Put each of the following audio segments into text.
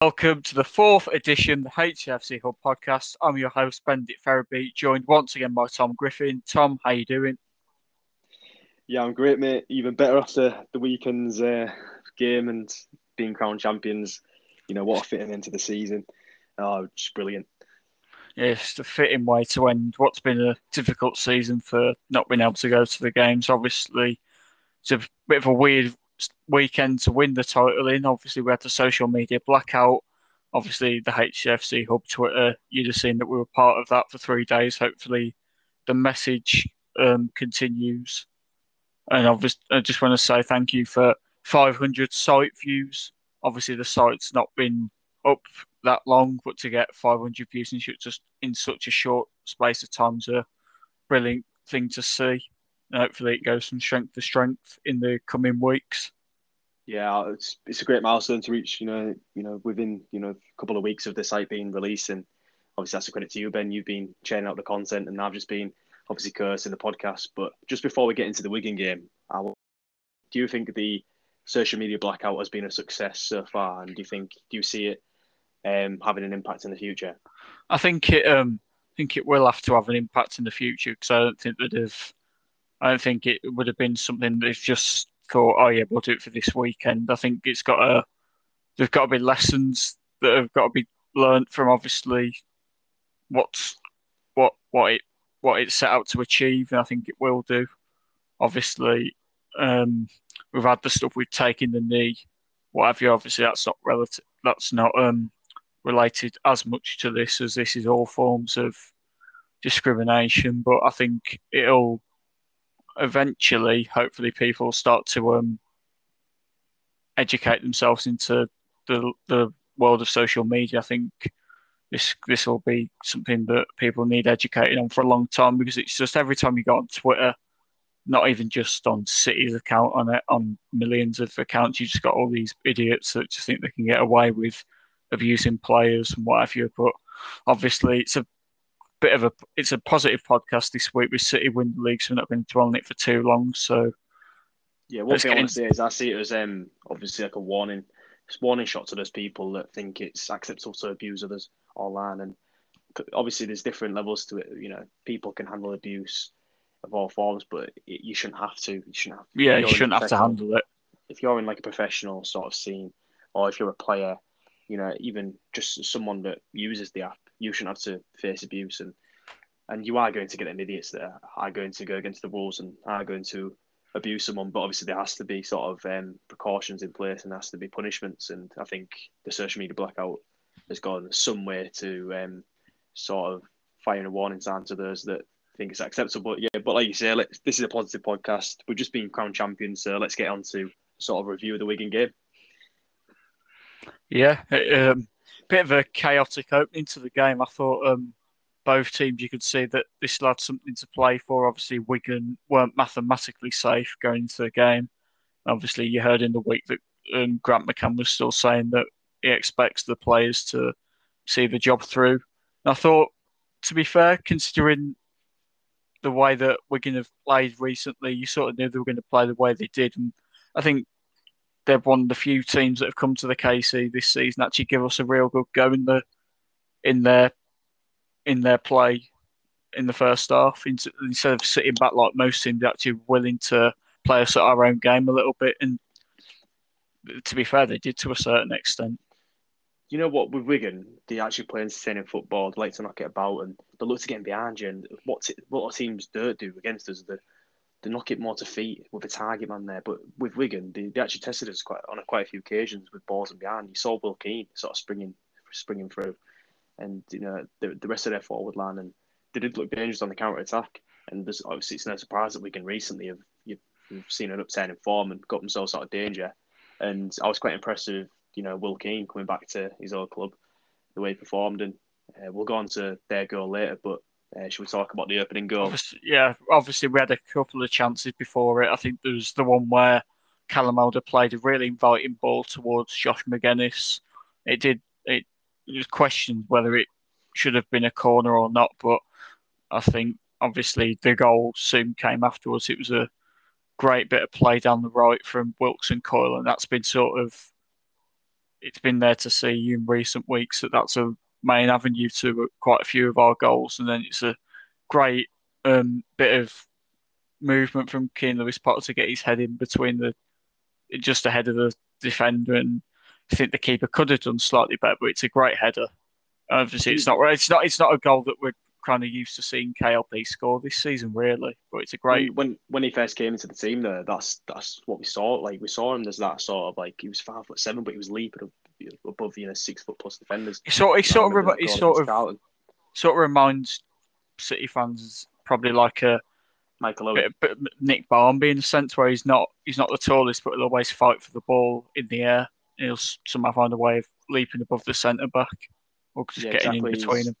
Welcome to the fourth edition of the HFC Hub podcast. I'm your host, Benedict Ferraby, joined once again by Tom Griffin. Tom, how you doing? Yeah, I'm great, mate. Even better after the weekend's uh, game and being crowned champions. You know, what a fitting into the season. Oh, just brilliant. Yes, the fitting way to end what's been a difficult season for not being able to go to the games. Obviously, it's a bit of a weird weekend to win the title in. Obviously, we had the social media blackout. Obviously, the HFC Hub Twitter, you'd have seen that we were part of that for three days. Hopefully, the message um, continues. And obviously, I just want to say thank you for 500 site views. Obviously, the site's not been up that long, but to get 500 views in just in such a short space of time is a brilliant thing to see. And hopefully, it goes from strength to strength in the coming weeks. Yeah, it's it's a great milestone to reach. You know, you know, within you know a couple of weeks of the site being released, and obviously that's a credit to you, Ben. You've been churning out the content, and I've just been obviously cursing the podcast. But just before we get into the Wigan game, I, do you think the social media blackout has been a success so far, and do you think do you see it um, having an impact in the future? I think it. Um, I think it will have to have an impact in the future because I don't think that if I don't think it would have been something they've just thought, oh yeah, we'll do it for this weekend. I think it's got a there's got to be lessons that have got to be learnt from obviously what's what what it what it set out to achieve, and I think it will do. Obviously, um, we've had the stuff we've taken the knee, what have you. Obviously, that's not relative. That's not um, related as much to this as this is all forms of discrimination. But I think it'll eventually, hopefully, people start to um, educate themselves into the the world of social media. I think this this will be something that people need educating on for a long time because it's just every time you go on Twitter, not even just on City's account on it, on millions of accounts, you just got all these idiots that just think they can get away with abusing players and what have you. But obviously, it's a bit of a it's a positive podcast this week with City win the league, so we're not been dwelling it for too long. So yeah, one thing I want to say is I see it as um obviously like a warning, warning shot to those people that think it's acceptable to abuse others online, and obviously there's different levels to it. You know, people can handle abuse of all forms, but it, you shouldn't have to. You shouldn't have. To. Yeah, you shouldn't have to handle it. If you're in like a professional sort of scene, or if you're a player, you know, even just someone that uses the app, you shouldn't have to face abuse and and you are going to get an idiots that are going to go against the rules and are going to abuse someone. But obviously, there has to be sort of um, precautions in place and there has to be punishments. And I think the social media blackout has gone some way to um, sort of firing a warning sign to those that think it's acceptable. But yeah, but like you say, this is a positive podcast. We've just been crown champions, so let's get on to sort of review of the Wigan game. Yeah, um, bit of a chaotic opening to the game. I thought um, both teams, you could see that this had something to play for. Obviously, Wigan weren't mathematically safe going into the game. Obviously, you heard in the week that um, Grant McCann was still saying that he expects the players to see the job through. And I thought, to be fair, considering the way that Wigan have played recently, you sort of knew they were going to play the way they did. And I think they're one of the few teams that have come to the KC this season actually give us a real good go in the in their in their play in the first half. Instead of sitting back like most teams actually willing to play us at our own game a little bit. And to be fair they did to a certain extent. You know what? With Wigan they actually play entertaining football. They like to knock it about and they look to get behind you and what t- what teams do do against us they, they knock it more to feet with a target man there but with Wigan they, they actually tested us quite on a, quite a few occasions with balls and behind you saw Will Keane sort of springing springing through and you know the, the rest of their forward line, and they did look dangerous on the counter attack. And there's obviously it's no surprise that we can recently have you've, you've seen an upturn in form and got themselves out of danger. And I was quite impressed with you know Will Keane coming back to his old club, the way he performed, and uh, we'll go on to their goal later. But uh, should we talk about the opening goal? Obviously, yeah, obviously we had a couple of chances before it. I think there was the one where Callum Elder played a really inviting ball towards Josh Magennis. It did it was questioned whether it should have been a corner or not, but I think obviously the goal soon came afterwards. It was a great bit of play down the right from Wilson Coyle, and that's been sort of it's been there to see in recent weeks that that's a main avenue to quite a few of our goals, and then it's a great um, bit of movement from Keane Lewis Potter to get his head in between the just ahead of the defender, and I think the keeper could have done slightly better, but it's a great header. Obviously, it's not it's not it's not a goal that we're kind of used to seeing KLP score this season, really. But it's a great when when he first came into the team. There, that's that's what we saw. Like we saw him as that sort of like he was five foot seven, but he was leaping above you know six foot plus defenders. He sort he sort of he sort of sort of reminds City fans probably like a Michael Owen. Bit, bit Nick Barmby in a sense where he's not he's not the tallest, but he'll always fight for the ball in the air. He'll somehow find a way of leaping above the centre back or just yeah, getting exactly. in between them.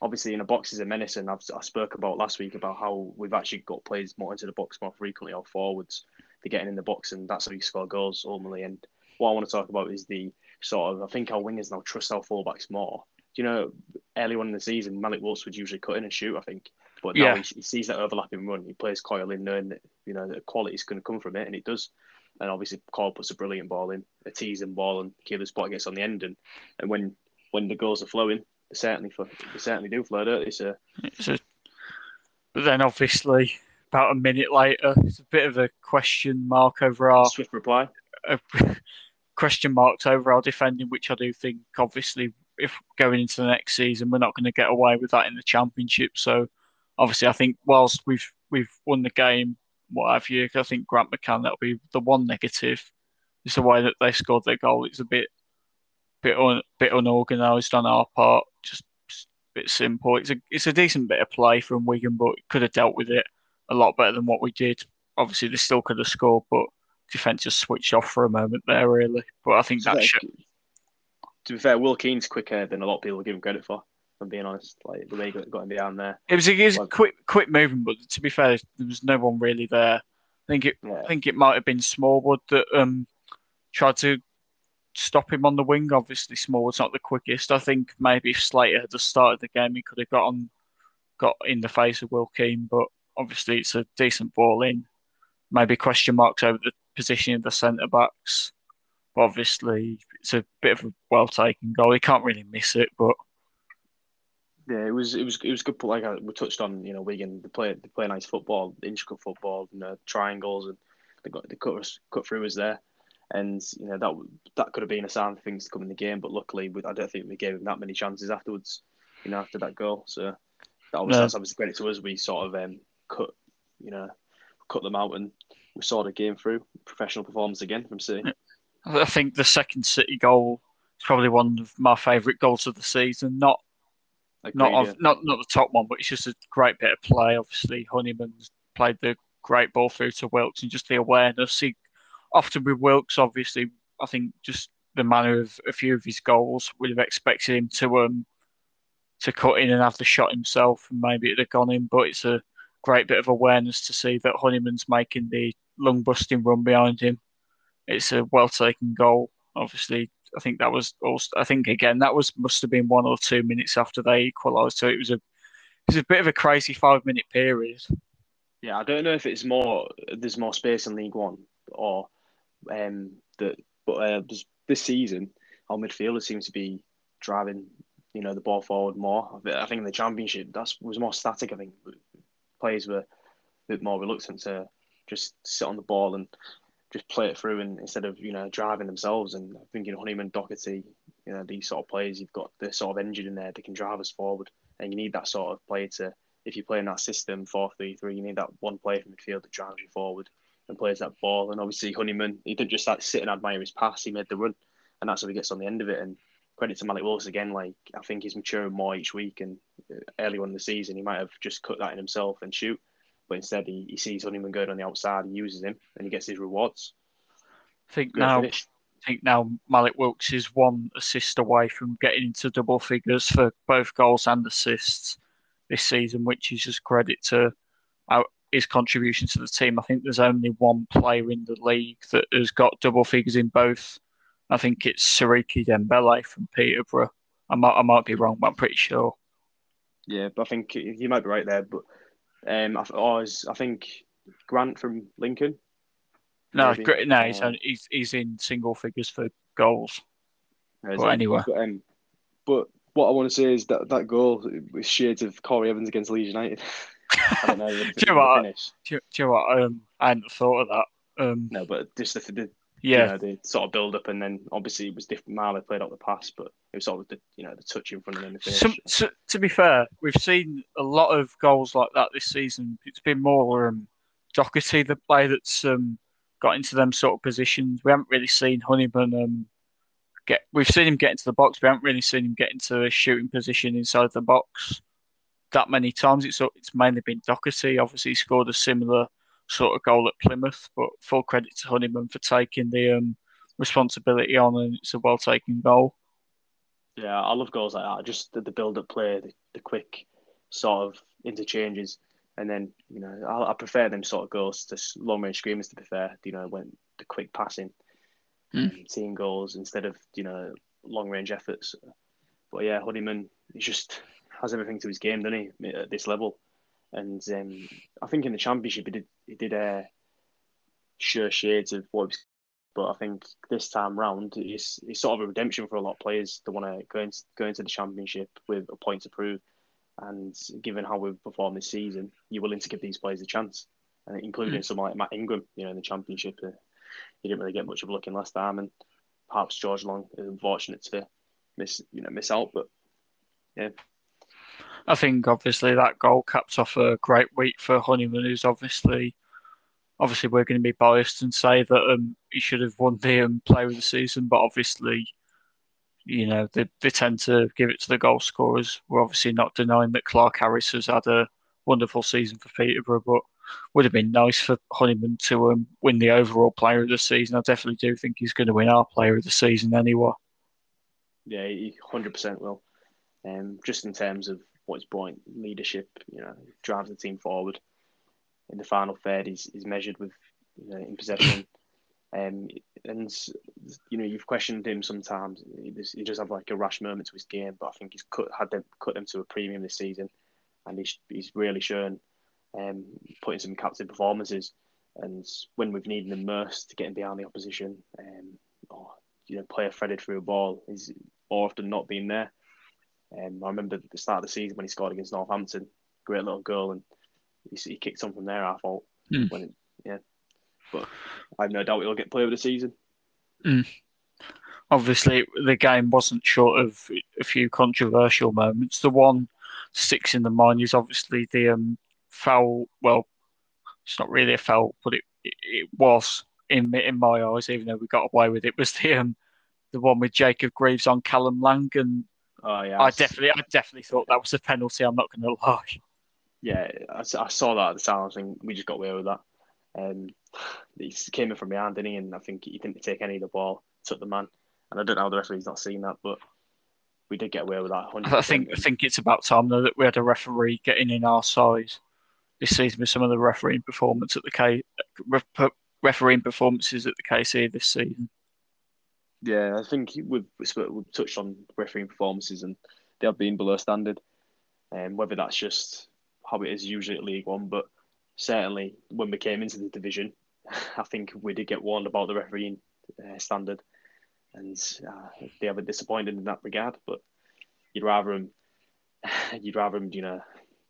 Obviously, in a box is a menace, and I've, I spoke about last week about how we've actually got players more into the box more frequently or forwards. They're getting in the box, and that's how you score goals ultimately. And what I want to talk about is the sort of I think our wingers now trust our fullbacks more. Do you know early on in the season, Malik Wilks would usually cut in and shoot. I think but now yeah. he, he, sees that overlapping run. He plays Coyle in, knowing that you know the quality is going to come from it, and it does. And obviously, Coyle puts a brilliant ball in, a teasing ball, and Keane Lewis Potter gets on the end. And, and when when the goals are flowing, they certainly they certainly do flow, don't they? So, a, but then obviously, about a minute later, it's a bit of a question mark over our swift reply. question marks over our defending, which I do think obviously if going into the next season, we're not going to get away with that in the championship. So obviously, I think whilst we've we've won the game, what have you, I think Grant McCann that'll be the one negative. It's the way that they scored their goal. It's a bit bit un, bit unorganised on our part. Just, a bit simple. It's a it's a decent bit of play from Wigan, but could have dealt with it a lot better than what we did. Obviously, they still could have scored, but defence just switched off for a moment there, really. But I think that. Should... To be fair, Will Keane's quicker than a lot of people give him credit for. I'm being honest. Like the way he got him behind there. It was a, it was a quick quick movement, but to be fair, there was no one really there. I think it yeah. I think it might have been Smallwood that um tried to stop him on the wing. Obviously, Smallwood's not the quickest. I think maybe if Slater had just started the game, he could have got on, got in the face of Will Keane. But obviously, it's a decent ball in. Maybe question marks over the position of the centre backs. Obviously, it's a bit of a well taken goal. He can't really miss it, but yeah, it was it was it was good. Like uh, we touched on, you know, Wigan they play they play nice football, intricate football, you know, triangles, and they got the cut cut through was there, and you know that that could have been a sign for things to come in the game. But luckily, with I don't think we gave him that many chances afterwards. You know, after that goal, so that was no. that's obviously credit to us. We sort of um, cut, you know, cut them out, and we saw the game through. Professional performance again from City. I think the second City goal is probably one of my favourite goals of the season. Not Agreed, not of, yeah. not not the top one, but it's just a great bit of play. Obviously, Honeyman's played the great ball through to Wilks, and just the awareness. He often with Wilks, obviously, I think just the manner of a few of his goals would have expected him to um to cut in and have the shot himself, and maybe it'd have gone in. But it's a great bit of awareness to see that Honeyman's making the lung busting run behind him. It's a well taken goal. Obviously, I think that was also, I think again that was must have been one or two minutes after they equalised. So it was a it was a bit of a crazy five minute period. Yeah, I don't know if it's more there's more space in League One or um that, but uh, this season our midfielder seems to be driving you know the ball forward more. I think in the Championship that was more static. I think players were a bit more reluctant to just sit on the ball and just play it through and instead of you know driving themselves. And I think you know Honeyman, Docherty, you know these sort of players, you've got the sort of engine in there that can drive us forward, and you need that sort of player to. If you play in that system four three three, you need that one player from midfield that drives you forward and plays that ball. And obviously Honeyman, he didn't just like sit and admire his pass; he made the run, and that's how he gets on the end of it. And credit to Malik Wilks again. Like I think he's maturing more each week, and early on in the season, he might have just cut that in himself and shoot. But instead, he, he sees Honeyman going on the outside, he uses him, and he gets his rewards. I think now, I think now Malik Wilks is one assist away from getting into double figures for both goals and assists this season, which is just credit to our, his contribution to the team. I think there's only one player in the league that has got double figures in both. I think it's Siriki Dembele from Peterborough. I might, I might be wrong, but I'm pretty sure. Yeah, but I think you might be right there. But um, I, oh, I think Grant from Lincoln no, maybe. no, he's, uh, he's he's in single figures for goals. But anyway, but, um, but what I want to say is that that goal was shades of Corry Evans against Leeds United. I don't know. do, you know what, do, do you know what? Um, I hadn't thought of that. Um, no, but just the, the yeah, you know, the sort of build up, and then obviously it was different. Marley played out the pass, but it was sort of the you know the touch in front of him. The Some, to, to, be fair, we've seen a lot of goals like that this season. It's been more um, Docherty, the player that's um, got into them sort of positions. We haven't really seen Honeyman um, get. We've seen him get into the box. We haven't really seen him get into a shooting position inside the box that many times. It's it's mainly been Docherty. Obviously, he scored a similar sort of goal at Plymouth. But full credit to Honeyman for taking the um, responsibility on, and it's a well taken goal. Yeah, I love goals like that. Just the, the build up play, the, the quick sort of interchanges. And then, you know, I, I prefer them sort of goals to long range screamers, to be fair, you know, when the quick passing, mm. seeing goals instead of, you know, long range efforts. But yeah, Honeyman, he just has everything to his game, doesn't he, at this level? And um, I think in the championship, he did he did uh, show shades of what. Was, but I think this time round, it's, it's sort of a redemption for a lot of players to want to go into go into the championship with a point to prove. And given how we've performed this season, you're willing to give these players a chance, and including mm. someone like Matt Ingram, you know, in the championship. Uh, he didn't really get much of a look in last time, and perhaps George Long is unfortunate to miss, you know, miss out. But yeah, I think obviously that goal capped off a great week for Honeyman, who's obviously obviously we're going to be biased and say that um, he should have won the um, Player of the Season, but obviously, you know, they, they tend to give it to the goal scorers. We're obviously not denying that Clarke Harris has had a wonderful season for Peterborough, but would have been nice for Honeyman to um, win the overall Player of the Season. I definitely do think he's going to win our Player of the Season anyway. Yeah, he hundred percent will. Um, just in terms of what he's brought leadership, you know, drives the team forward. In the final third, he's, he's measured with you know, in possession. Um, and you know you've questioned him sometimes. He does, he does have like a rash moment to his game, but I think he's cut had them cut them to a premium this season, and he's he's really shown um, putting some captain performances. And when we've needed him most to get him behind the opposition, um, or you know play a threaded through a ball, he's more often not been there. Um, I remember the start of the season when he scored against Northampton, great little goal, and he, he kicked on from there. I thought, mm. when it, yeah, but I have no doubt he'll get player of the season. Mm. Obviously, the game wasn't short of a few controversial moments. The one sticks in the mind is obviously the um, foul. Well, it's not really a foul, but it, it, it was in in my eyes, even though we got away with it. Was the um, the one with Jacob Greaves on Callum Lang and Oh yeah, I definitely, I definitely thought that was a penalty. I'm not going to lie. Yeah, I, I, saw that at the time. I think we just got away with that. Um, he came in from behind, didn't he? And I think he didn't take any of the ball, took the man. And I don't know how the referee's not seen that, but we did get away with that. 100%. I think I think it's about time though that we had a referee getting in our size this season with some of the refereeing performance at the K, refereeing performances at the KC this season. Yeah, I think we've, we've touched on refereeing performances and they have been below standard. And um, whether that's just how it is usually at League One, but certainly when we came into the division, I think we did get warned about the refereeing uh, standard, and uh, they have been disappointed in that regard. But you'd rather them, you'd rather them, you know,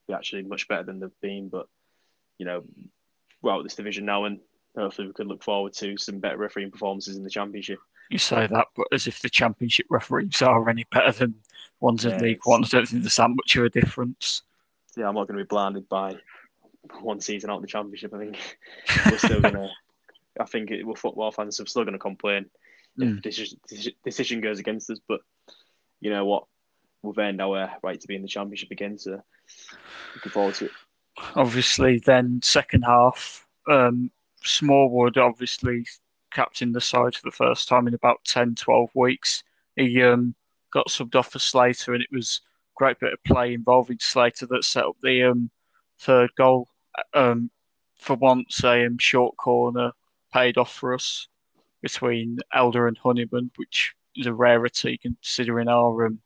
be actually much better than they've been. But you know, we're out of this division now, and hopefully we could look forward to some better refereeing performances in the championship. You say that, but as if the championship referees are any better than ones in League One. I don't think there's that much of a difference. Yeah, I'm not going to be blinded by one season out of the championship. I think we're still going to. I think it, we're football fans are still going to complain mm. if decision, decision goes against us. But you know what? We've earned our right to be in the championship again. So looking forward to it. Obviously, then second half, um, Smallwood obviously captain the side for the first time in about 10, 12 weeks. He um, got subbed off for Slater, and it was a great bit of play involving Slater that set up the um, third goal. Um, for once, a um, short corner paid off for us between Elder and Honeyman, which is a rarity considering our um,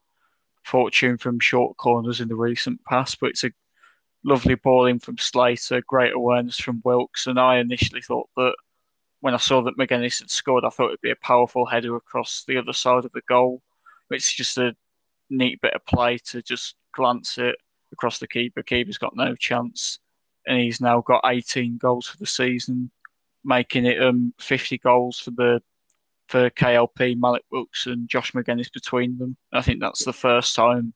fortune from short corners in the recent past. But it's a lovely ball in from Slater, great awareness from Wilks, and I initially thought that when I saw that Magennis had scored, I thought it'd be a powerful header across the other side of the goal. It's just a neat bit of play to just glance it across the keeper. Keeper's got no chance, and he's now got 18 goals for the season, making it um 50 goals for the for KLP, Malik Wilks, and Josh Magennis between them. I think that's the first time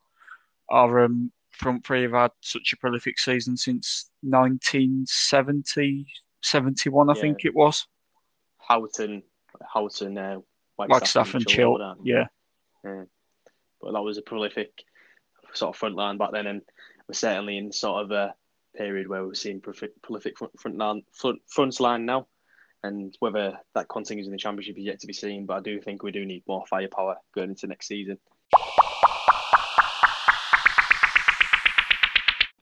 our um, front three have had such a prolific season since 1970, 71, I yeah. think it was. Houghton, Houghton, uh, Wagstaff, and Chilton. Yeah. yeah. But that was a prolific sort of front line back then, and we're certainly in sort of a period where we're seeing prolific, prolific front, front line front, front line now. And whether that continues in the championship is yet to be seen. But I do think we do need more firepower going into next season.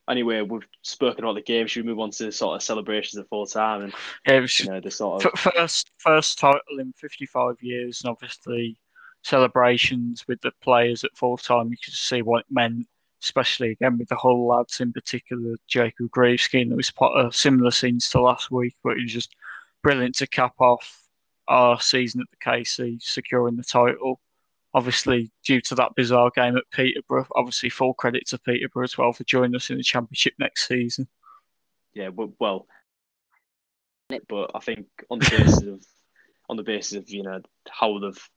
Anyway, we've spoken about the game. Should we move on to sort of celebrations of full time and yeah, was you know, the sort of first first title in fifty five years, and obviously celebrations with the players at full time. You could see what it meant, especially again with the Hull lads in particular, Jacob Greaves skiing. There was uh, similar scenes to last week, but it was just brilliant to cap off our season at the KC, securing the title obviously due to that bizarre game at Peterborough. Obviously, full credit to Peterborough as well for joining us in the championship next season. Yeah, well, but I think on the basis of on the basis of you know how they've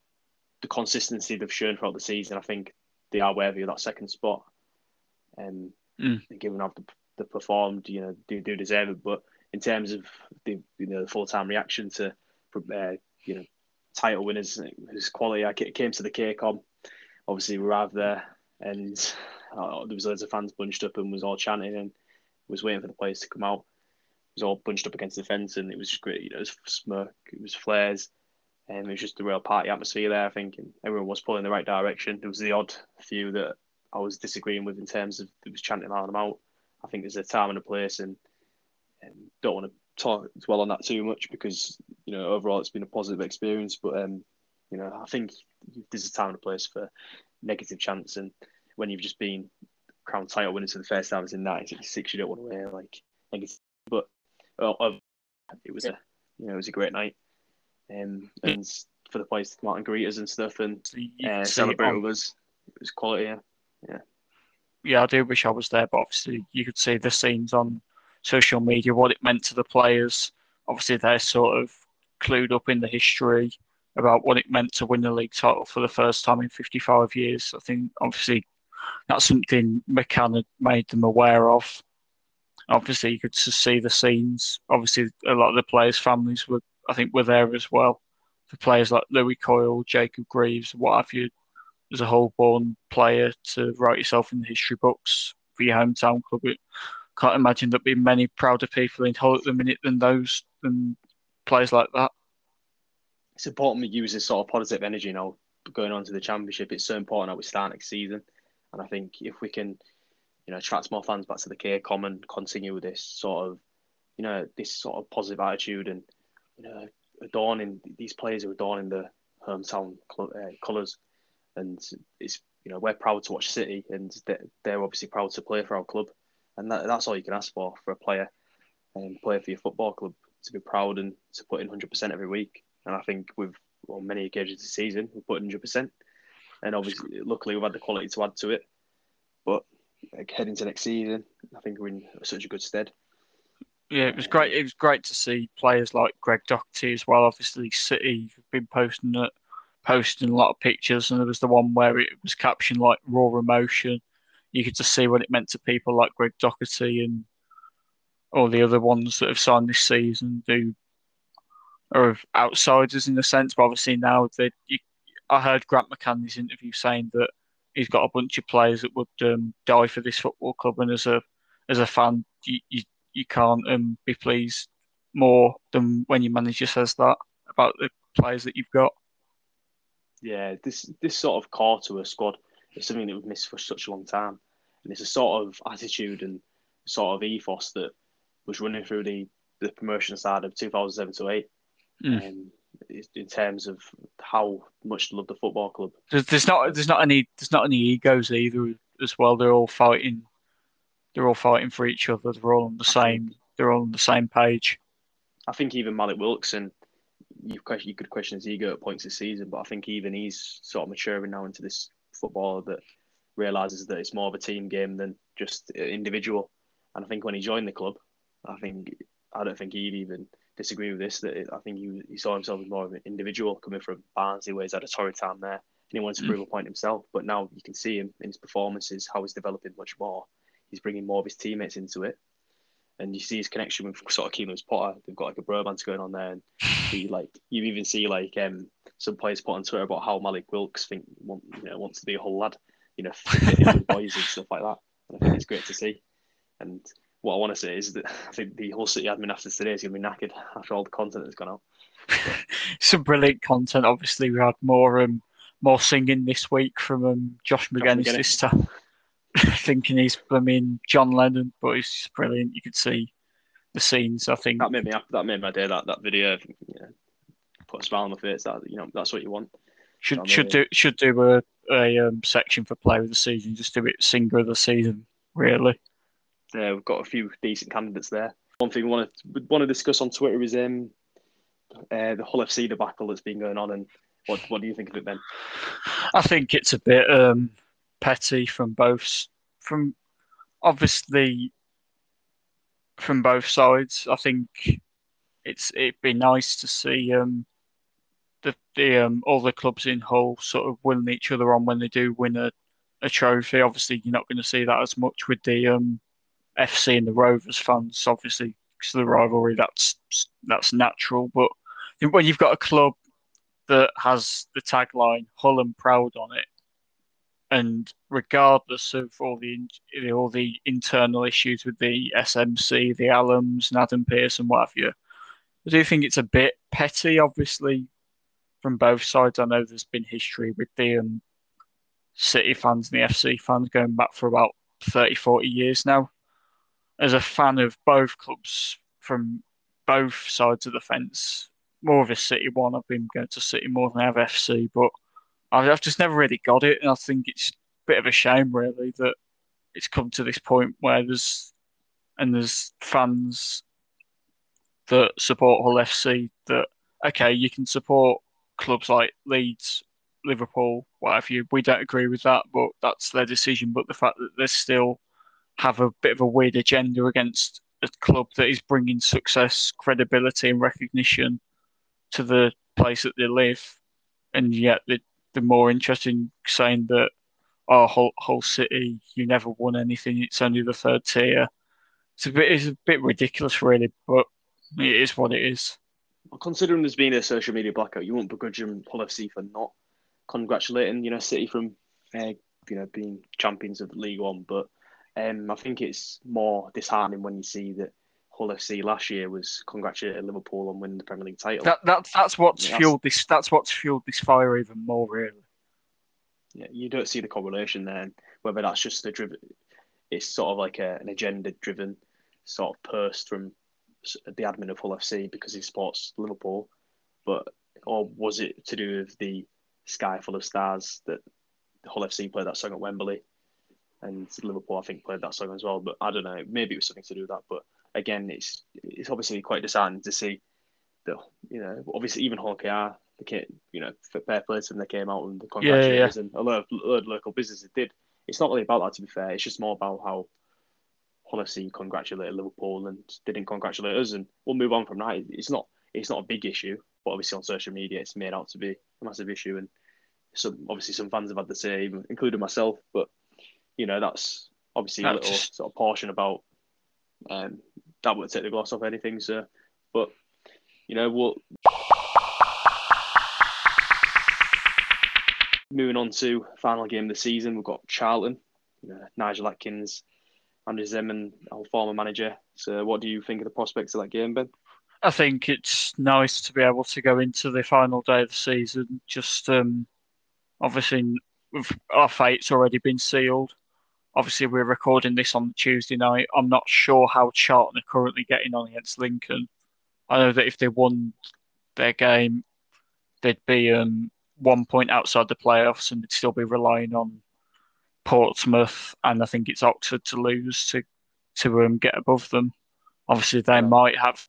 the consistency they've shown throughout the season, I think they are worthy of that second spot. And mm. given how they performed, you know, do do deserve it. But in terms of the you know the full time reaction to uh, you know title winners. whose quality. I came to the KCOM. Obviously, we arrived there, and uh, there was loads of fans bunched up and was all chanting and was waiting for the players to come out. It was all bunched up against the fence, and it was just great. You know, it was smoke, it was flares, and it was just a real party atmosphere there. I think, and everyone was pulling in the right direction. There was the odd few that I was disagreeing with in terms of it was chanting loud them out. I think there's a time and a place, and, and don't want to talk dwell on that too much because you know overall it's been a positive experience. But um, you know I think there's a time and a place for negative chance, and when you've just been crown title winners for the first time in 1966, you don't want to wear like negative. But uh, it was a you know it was a great night, um, and for the players to come out and greet us and stuff and uh, celebrate with us, it was quality. Yeah. yeah. Yeah, I do wish I was there, but obviously you could see the scenes on social media, what it meant to the players. Obviously, they're sort of clued up in the history about what it meant to win the league title for the first time in 55 years. I think obviously that's something McCann had made them aware of. Obviously, you could see the scenes. Obviously, a lot of the players' families were, I think, were there as well. For players like Lewie Coyle, Jacob Greaves, what have you, as a Hull-born player to write yourself in the history books for your hometown club. It, can't imagine there'd be many prouder people in Hull at the minute than those than players like that. It's important we use this sort of positive energy you now going on to the championship. It's so important that we start next season, and I think if we can, you know, attract more fans back to the KCOM and continue with this sort of, you know, this sort of positive attitude and you know, adorning these players are adorning the hometown uh, colours, and it's you know we're proud to watch City, and they're obviously proud to play for our club and that, that's all you can ask for for a player and play for your football club to be proud and to put in 100% every week. And I think we've, on many occasions this season, we've put 100%. And obviously, luckily, we've had the quality to add to it. But like, heading to next season, I think we're in such a good stead. Yeah, it was great. It was great to see players like Greg Docherty as well. Obviously, City have been posting it, posting a lot of pictures, and there was the one where it was captioned like raw emotion, you could just see what it meant to people like Greg Docherty and all the other ones that have signed this season do are outsiders in a sense. But obviously now you, I heard Grant McCann interview saying that he's got a bunch of players that would um, die for this football club, and as a as a fan, you you, you can't um, be pleased more than when your manager says that about the players that you've got. Yeah, this this sort of core to a squad is something that we've missed for such a long time. And it's a sort of attitude and sort of ethos that was running through the, the promotion side of 2007 to 8. Mm. Um, in terms of how much love the football club. There's, there's not there's not any there's not any egos either as well. They're all fighting. They're all fighting for each other. They're all on the same. They're all on the same page. I think even Malik Wilkson, you question you could question his ego at points this season, but I think even he's sort of maturing now into this footballer that realizes that it's more of a team game than just individual. And I think when he joined the club, I think I don't think he'd even disagree with this. That I think he, he saw himself as more of an individual coming from Barnsley, where he's had a torrid time there, and he wanted to mm. prove a point himself. But now you can see him in his performances, how he's developing much more. He's bringing more of his teammates into it, and you see his connection with sort of Keane Lewis Potter. They've got like a bromance going on there, and he like you even see like um some players put on Twitter about how Malik Wilks think want, you know wants to be a whole lad, you know, boys and stuff like that. And I think it's great to see. And what I want to say is that I think the whole City admin after today is going to be knackered after all the content that's gone out. Some brilliant content. Obviously, we had more um, more singing this week from um, Josh Magennis sister, thinking he's I mean John Lennon, but he's brilliant. You could see the scenes. I think that made me that made my day. That that video, you know, put a smile on my face. That you know that's what you want. Should should do should do a a um, section for player of the season. Just do it singer of the season. Really. Uh, we've got a few decent candidates there. One thing we want to want to discuss on Twitter is um, uh, the Hull FC debacle that's been going on, and what what do you think of it, Ben? I think it's a bit um, petty from both from obviously from both sides. I think it's it'd be nice to see um, the the um, all the clubs in Hull sort of winning each other on when they do win a, a trophy. Obviously, you're not going to see that as much with the um, FC and the Rovers fans, obviously, because of the rivalry, that's that's natural. But when you've got a club that has the tagline "Hull and Proud" on it, and regardless of all the all the internal issues with the SMC, the Allams, and Adam Pearson, and what have you, I do think it's a bit petty. Obviously, from both sides, I know there's been history with the um, City fans and the FC fans going back for about 30, 40 years now as a fan of both clubs from both sides of the fence, more of a City one. I've been going to City more than I have FC, but I've just never really got it, and I think it's a bit of a shame, really, that it's come to this point where there's and there's fans that support Hull FC that okay, you can support clubs like Leeds, Liverpool, whatever you. We don't agree with that, but that's their decision. But the fact that there's still have a bit of a weird agenda against a club that is bringing success, credibility, and recognition to the place that they live, and yet they, they're more interested in saying that, oh, whole, Hull City, you never won anything. It's only the third tier. It's a bit, it's a bit ridiculous, really, but it is what it is. Well, considering there's been a social media blackout, you won't begrudge them Hull FC for not congratulating, you know, City from, uh, you know, being champions of League One, but um, I think it's more disheartening when you see that Hull FC last year was congratulating Liverpool on winning the Premier League title. That, that that's what's yeah, fueled this. That's what's fueled this fire even more, really. Yeah, you don't see the correlation there. Whether that's just the driven, it's sort of like a, an agenda-driven sort of post from the admin of Hull FC because he supports Liverpool, but or was it to do with the sky full of stars that Hull FC played that song at Wembley? And Liverpool I think played that song as well. But I don't know, maybe it was something to do with that. But again, it's it's obviously quite disheartening to see that you know obviously even Hull KR they came, you know fair play to them they came out and the congratulations yeah, yeah. and a lot of, a lot of local businesses did. It's not really about that to be fair. It's just more about how Hull congratulated Liverpool and didn't congratulate us, and we'll move on from that. It's not it's not a big issue, but obviously on social media it's made out to be a massive issue, and some obviously some fans have had the same, including myself, but you know, that's obviously that's a little sort of portion about um, that would take the gloss off anything. So, but you know, we'll moving on to final game of the season. We've got Charlton, you know, Nigel Adkins, Andrew Zeman, our former manager. So, what do you think of the prospects of that game, Ben? I think it's nice to be able to go into the final day of the season. Just um, obviously, our fate's already been sealed obviously we're recording this on Tuesday night. I'm not sure how Charlton are currently getting on against Lincoln. I know that if they won their game, they'd be um, one point outside the playoffs and they'd still be relying on Portsmouth and I think it's Oxford to lose to to um, get above them. Obviously, they yeah. might have.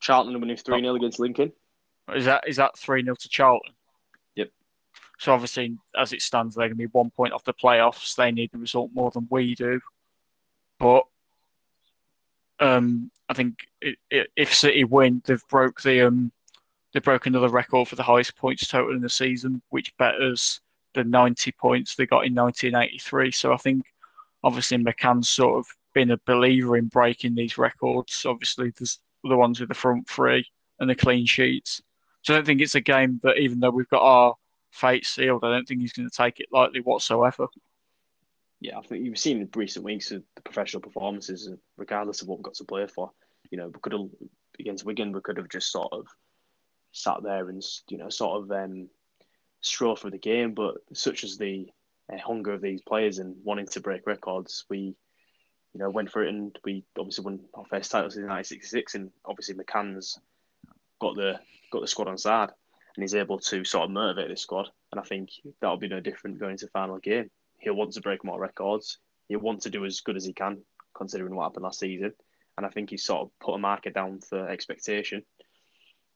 Charlton winning three 0 against Lincoln. Is that is that three 0 to Charlton? So obviously, as it stands, they're going to be one point off the playoffs. They need the result more than we do. But um, I think it, it, if City win, they've broke the um, they broke another record for the highest points total in the season, which betters the 90 points they got in 1983. So I think obviously McCann's sort of been a believer in breaking these records. Obviously, there's the ones with the front three and the clean sheets. So I don't think it's a game that, even though we've got our fate sealed, I don't think he's going to take it lightly whatsoever. Yeah, I think you've seen in recent weeks of the professional performances, regardless of what we've got to play for. You know, we could have against Wigan, we could have just sort of sat there and you know sort of um, stroll through the game. But such as the uh, hunger of these players and wanting to break records, we you know went for it and we obviously won our first title in 1966, and obviously McCann's got the got the squad on side and he's able to sort of motivate this squad. And I think that'll be no different going into final game. He'll want to break more records. He'll want to do as good as he can, considering what happened last season. And I think he's sort of put a marker down for expectation.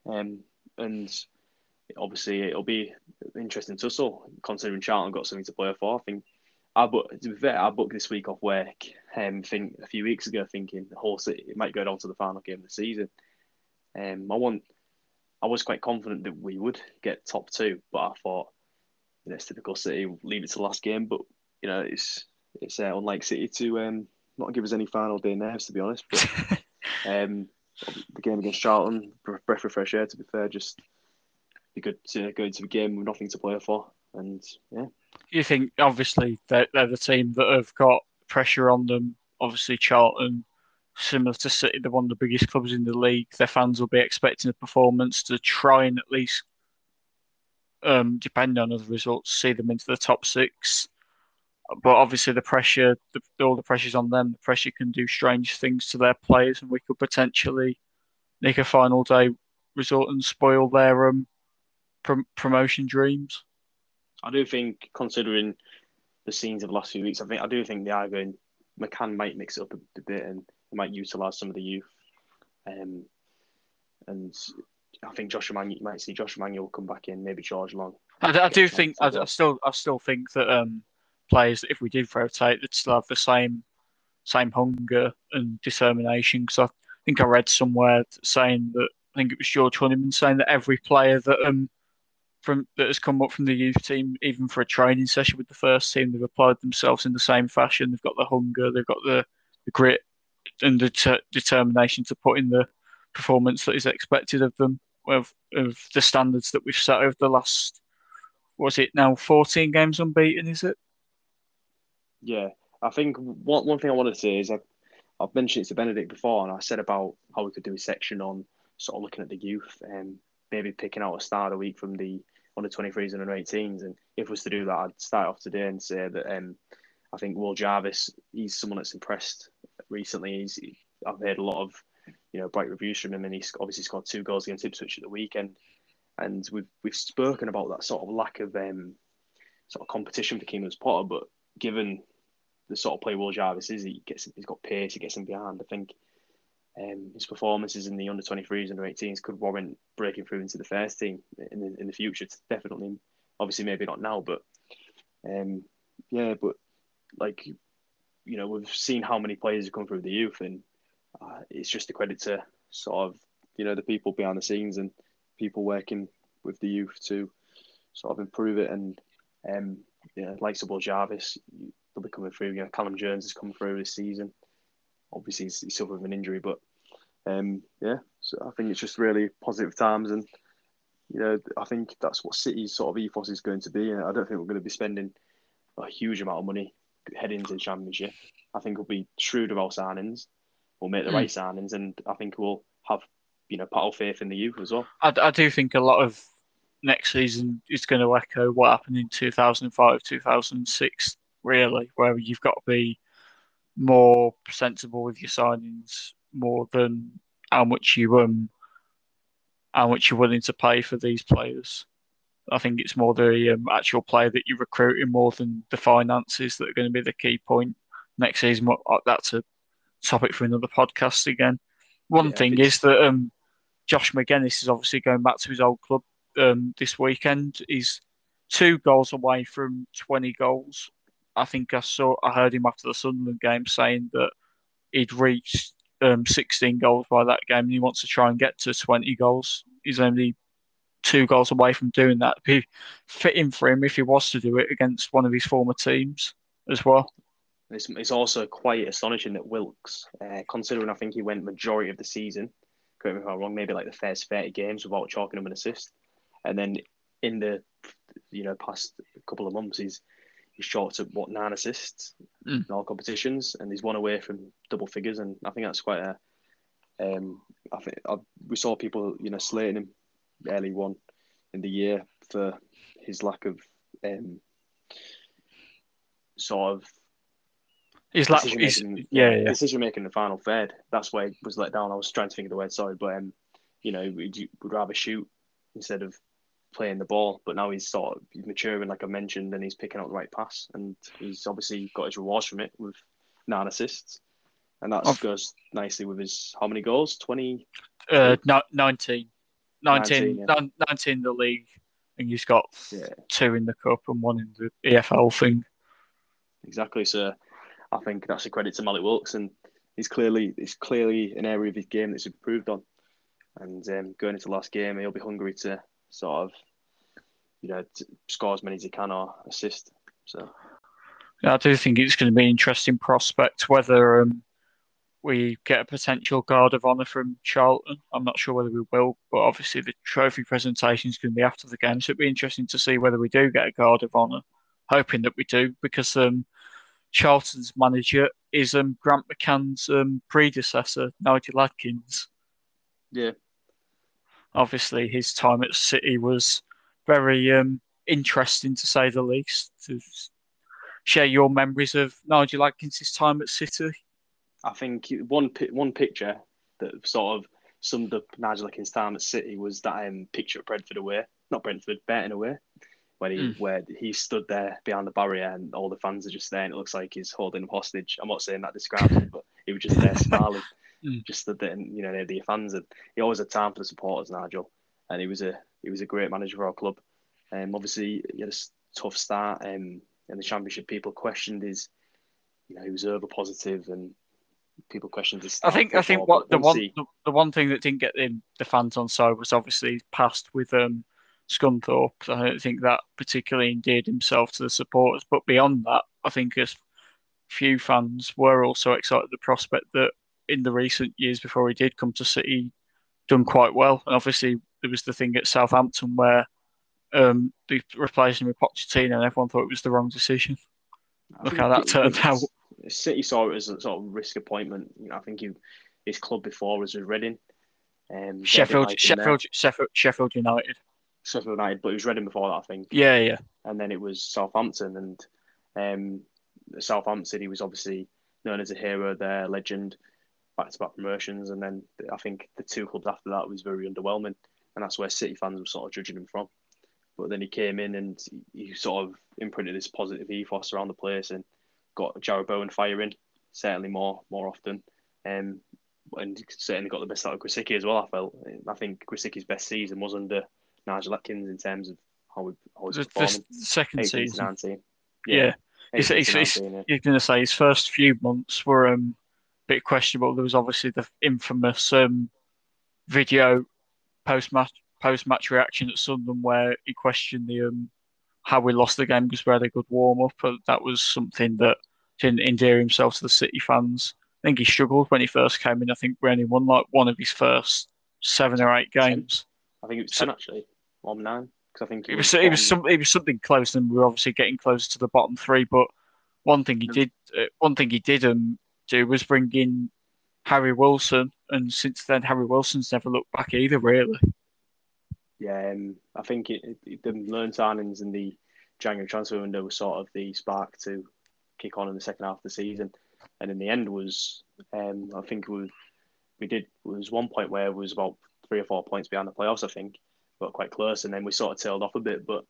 Um, and obviously it'll be interesting tussle, considering Charlton got something to play for. I think I to be fair, I booked this week off work. Um, think a few weeks ago, thinking the city it might go down to the final game of the season. Um, I want I was quite confident that we would get top two, but I thought, you know, it's typical City, leave it to the last game. But you know, it's it's uh, unlike City to um, not give us any final day nerves, to be honest. But um, the game against Charlton, breath of fresh air. To be fair, just be good to go into the game with nothing to play for, and yeah. You think obviously they're, they're the team that have got pressure on them. Obviously, Charlton similar to City, they're one of the biggest clubs in the league. Their fans will be expecting a performance to try and at least, um, depending on other results, see them into the top six. But obviously, the pressure, the, all the pressure's on them. The pressure can do strange things to their players, and we could potentially nick a final day result and spoil their um, prom- promotion dreams. I do think, considering the scenes of the last few weeks, I think I do think they are going. McCann might mix it up a bit and might utilise some of the youth. Um, and I think Josh Emmanuel, you might see Josh Emmanuel come back in, maybe George Long. I, I do think I, I, still I still think that um, players, if we did rotate, they'd still have the same same hunger and determination. Because I think I read somewhere saying that I think it was George Honeyman saying that every player that um from that has come up from the youth team, even for a training session with the first team, they've applied themselves in the same fashion. They've got the hunger, they've got the, the grit and the ter- determination to put in the performance that is expected of them of, of the standards that we've set over the last was it now 14 games unbeaten is it? Yeah i think one, one thing i wanted to say is I've, I've mentioned it to benedict before and i said about how we could do a section on sort of looking at the youth and maybe picking out a star of the week from the under 23s and under 18s and if was to do that i'd start off today and say that um, i think will jarvis he's someone that's impressed recently. He's I've heard a lot of you know bright reviews from him, and he's obviously scored two goals against Ipswich at the weekend. And we've we've spoken about that sort of lack of um, sort of competition for Keane Lewis Potter, but given the sort of play Will Jarvis is, he gets he's got pace, he gets him behind. I think um, his performances in the under 23s, under 18s could warrant breaking through into the first team in the, in the future. It's definitely, obviously, maybe not now, but um, yeah, but like you know, we've seen how many players have come through the youth, and uh, it's just a credit to sort of you know the people behind the scenes and people working with the youth to sort of improve it. And um, know, like Will Jarvis, they'll be coming through. You know, Callum Jones has come through this season. Obviously, he's, he's suffered an injury, but um, yeah, so I think it's just really positive times, and you know, I think that's what City's sort of ethos is going to be. And I don't think we're going to be spending a huge amount of money heading into the championship. I think we'll be shrewd about signings. We'll make the mm. right signings, and I think we'll have you know part of faith in the youth as well. I, I do think a lot of next season is going to echo what happened in 2005, 2006, really, where you've got to be more sensible with your signings, more than how much you um how much you're willing to pay for these players. I think it's more the um, actual player that you're recruiting more than the finances that are going to be the key point next season. Uh, that's a topic for another podcast again. One yeah, thing is that um, Josh Magennis is obviously going back to his old club um, this weekend. He's two goals away from 20 goals. I think I saw, I heard him after the Sunderland game saying that he'd reached um, 16 goals by that game and he wants to try and get to 20 goals. He's only two goals away from doing that. It'd be fitting for him if he was to do it against one of his former teams as well. It's, it's also quite astonishing that Wilks, uh, considering I think he went majority of the season, correct me if I'm wrong, maybe like the first 30 games without chalking him an assist. And then in the you know past couple of months, he's he's short to what nine assists mm. in all competitions, and he's one away from double figures. And I think that's quite a. Um, I think I, we saw people you know slating him early one in the year for his lack of um, sort of his lack, decision yeah, yeah, decision making in the final third. That's where he was let down. I was trying to think of the word, sorry, but um, you know, would would rather shoot instead of playing the ball. But now he's sort of maturing, like I mentioned, and he's picking up the right pass, and he's obviously got his rewards from it with nine assists, and that goes nicely with his how many goals? Twenty. Uh, no, 19. 19, 19, yeah. 19 in the league, and he's got yeah. two in the cup and one in the EFL thing. Exactly. So I think that's a credit to Malik Wilks, and he's clearly it's clearly an area of his game that's improved on. And um, going into the last game, he'll be hungry to sort of, you know, score as many as he can or assist. So. Yeah, I do think it's going to be an interesting prospect whether um, we get a potential guard of honour from Charlton. I'm not sure whether we will, but obviously the trophy presentation is going to be after the game, so it'll be interesting to see whether we do get a guard of honour. Hoping that we do, because um, Charlton's manager is um, Grant McCann's um, predecessor, Nigel Adkins. Yeah, obviously his time at City was very um, interesting to say the least. To share your memories of Nigel Adkins' time at City. I think one one picture that sort of summed up Nigel Adkins' time at City was that um, picture of Brentford away, not Brentford, Burton away, where he mm. where he stood there behind the barrier and all the fans are just there, and it looks like he's holding him hostage. I'm not saying that describes him, but he was just there smiling mm. just stood there and you know the fans and he always had time for the supporters, Nigel, and he was a he was a great manager for our club. Um, obviously he had a tough start um, in the championship. People questioned his, you know, he was over positive and people questioned his. I think I think what the one the, the, one thing that didn't get the, the fans on side was obviously passed with um Scunthorpe. I don't think that particularly endeared himself to the supporters. But beyond that, I think as few fans were also excited at the prospect that in the recent years before he did come to City, done quite well. And obviously, there was the thing at Southampton where um, they replaced him with Pochettino, and everyone thought it was the wrong decision. I Look how that turned out. City saw it as a sort of risk appointment. You know, I think he, his club before was with Reading. Um, Sheffield, Sheffield, Sheffield, Sheffield United. Sheffield United, but it was Reading before that, I think. Yeah, yeah. And then it was Southampton, and um, Southampton, he was obviously known as a hero there, legend back-to-back promotions, and then I think the two clubs after that was very underwhelming, and that's where City fans were sort of judging him from. But then he came in and he sort of imprinted this positive ethos around the place and got Jarrod Bowen firing certainly more more often, um, and certainly got the best out of Grosicki as well. I felt I think Grosicki's best season was under Nigel Adkins in terms of how we how the, the second season. 19. Yeah. yeah. He's, he's, he's, he's going to say his first few months were um, bit questionable. There was obviously the infamous um, video post match post match reaction at Sunderland where he questioned the um, how we lost the game because we had a good warm up. But that was something that didn't endear himself to the City fans. I think he struggled when he first came in. I think we only won like one of his first seven or eight games. I think it was ten so, actually, one nine. Because I think it was, it was, it was some, it was something close, and we are obviously getting closer to the bottom three. But one thing he did, uh, one thing he did um, do was bring in Harry Wilson, and since then Harry Wilson's never looked back either, really. Yeah, um, I think it, it, the loan signings in the January transfer window was sort of the spark to kick on in the second half of the season, and in the end was um, I think we we did was one point where it was about three or four points behind the playoffs, I think, but quite close, and then we sort of tailed off a bit, but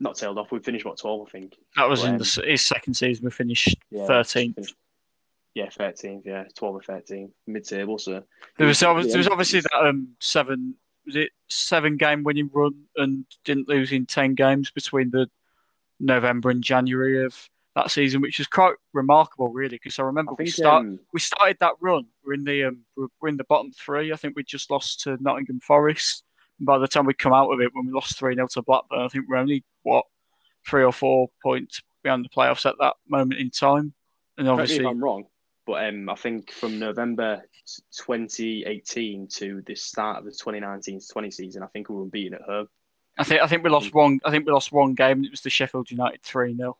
not tailed off. We finished what twelve, I think. That was but, in the, his second season. We finished thirteenth. Yeah, yeah, 13th, yeah, 12 or 13, mid table. So there was, yeah. there was obviously that um, seven was it seven game winning run and didn't lose in ten games between the November and January of that season, which is quite remarkable, really. Because I remember I think, we start um, we started that run. We're in the um, we're in the bottom three. I think we just lost to Nottingham Forest. And by the time we come out of it, when we lost three 0 to Blackburn, I think we're only what three or four points behind the playoffs at that moment in time. And obviously, if I'm wrong, but um, I think from November 2018 to the start of the 2019-20 season, I think we were beaten at home. I think I think we lost one. I think we lost one game. It was the Sheffield United three 0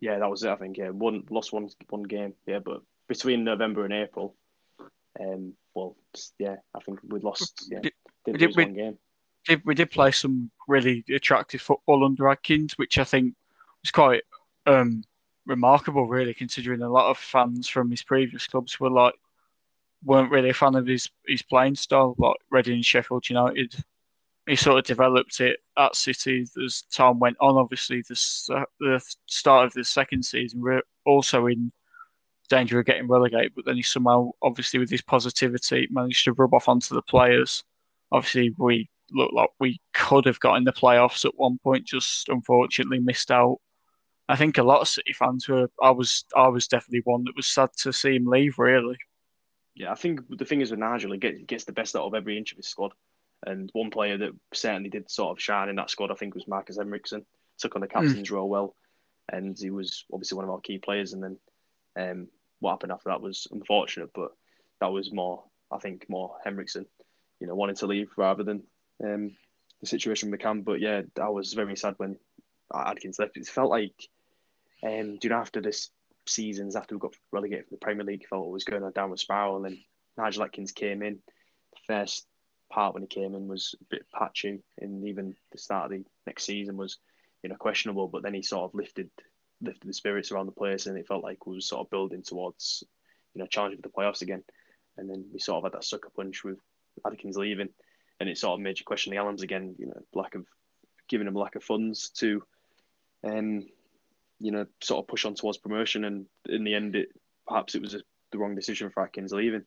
Yeah, that was it. I think yeah, one lost one one game. Yeah, but between November and April, um, well, yeah, I think we lost. Yeah, did, did, did we, one game. Did, we did play some really attractive football under Adkins, which I think was quite um, remarkable, really, considering a lot of fans from his previous clubs were like weren't really a fan of his his playing style, like Reading and Sheffield United. He sort of developed it at City as time went on. Obviously, the the start of the second season, we're also in danger of getting relegated. But then he somehow, obviously, with his positivity, managed to rub off onto the players. Obviously, we looked like we could have got in the playoffs at one point, just unfortunately missed out. I think a lot of City fans were. I was. I was definitely one that was sad to see him leave. Really. Yeah, I think the thing is with Nigel, he gets, gets the best out of every inch of his squad. And one player that certainly did sort of shine in that squad, I think, was Markus Henriksen. Took on the captain's mm. role well, and he was obviously one of our key players. And then um, what happened after that was unfortunate, but that was more, I think, more Henriksen, you know, wanting to leave rather than um, the situation with McCann. But yeah, I was very sad when Adkins left. It felt like, um, you know, after this seasons after we got relegated from the Premier League, felt it was going on a downward spiral. And then Nigel Adkins came in. The first part when he came in was a bit patchy, and even the start of the next season was, you know, questionable. But then he sort of lifted lifted the spirits around the place, and it felt like we were sort of building towards, you know, challenging for the playoffs again. And then we sort of had that sucker punch with Adkins leaving, and it sort of made you question the Allams again. You know, lack of giving them lack of funds to, um, you know, sort of push on towards promotion. And in the end, it perhaps it was a, the wrong decision for Adkins leaving.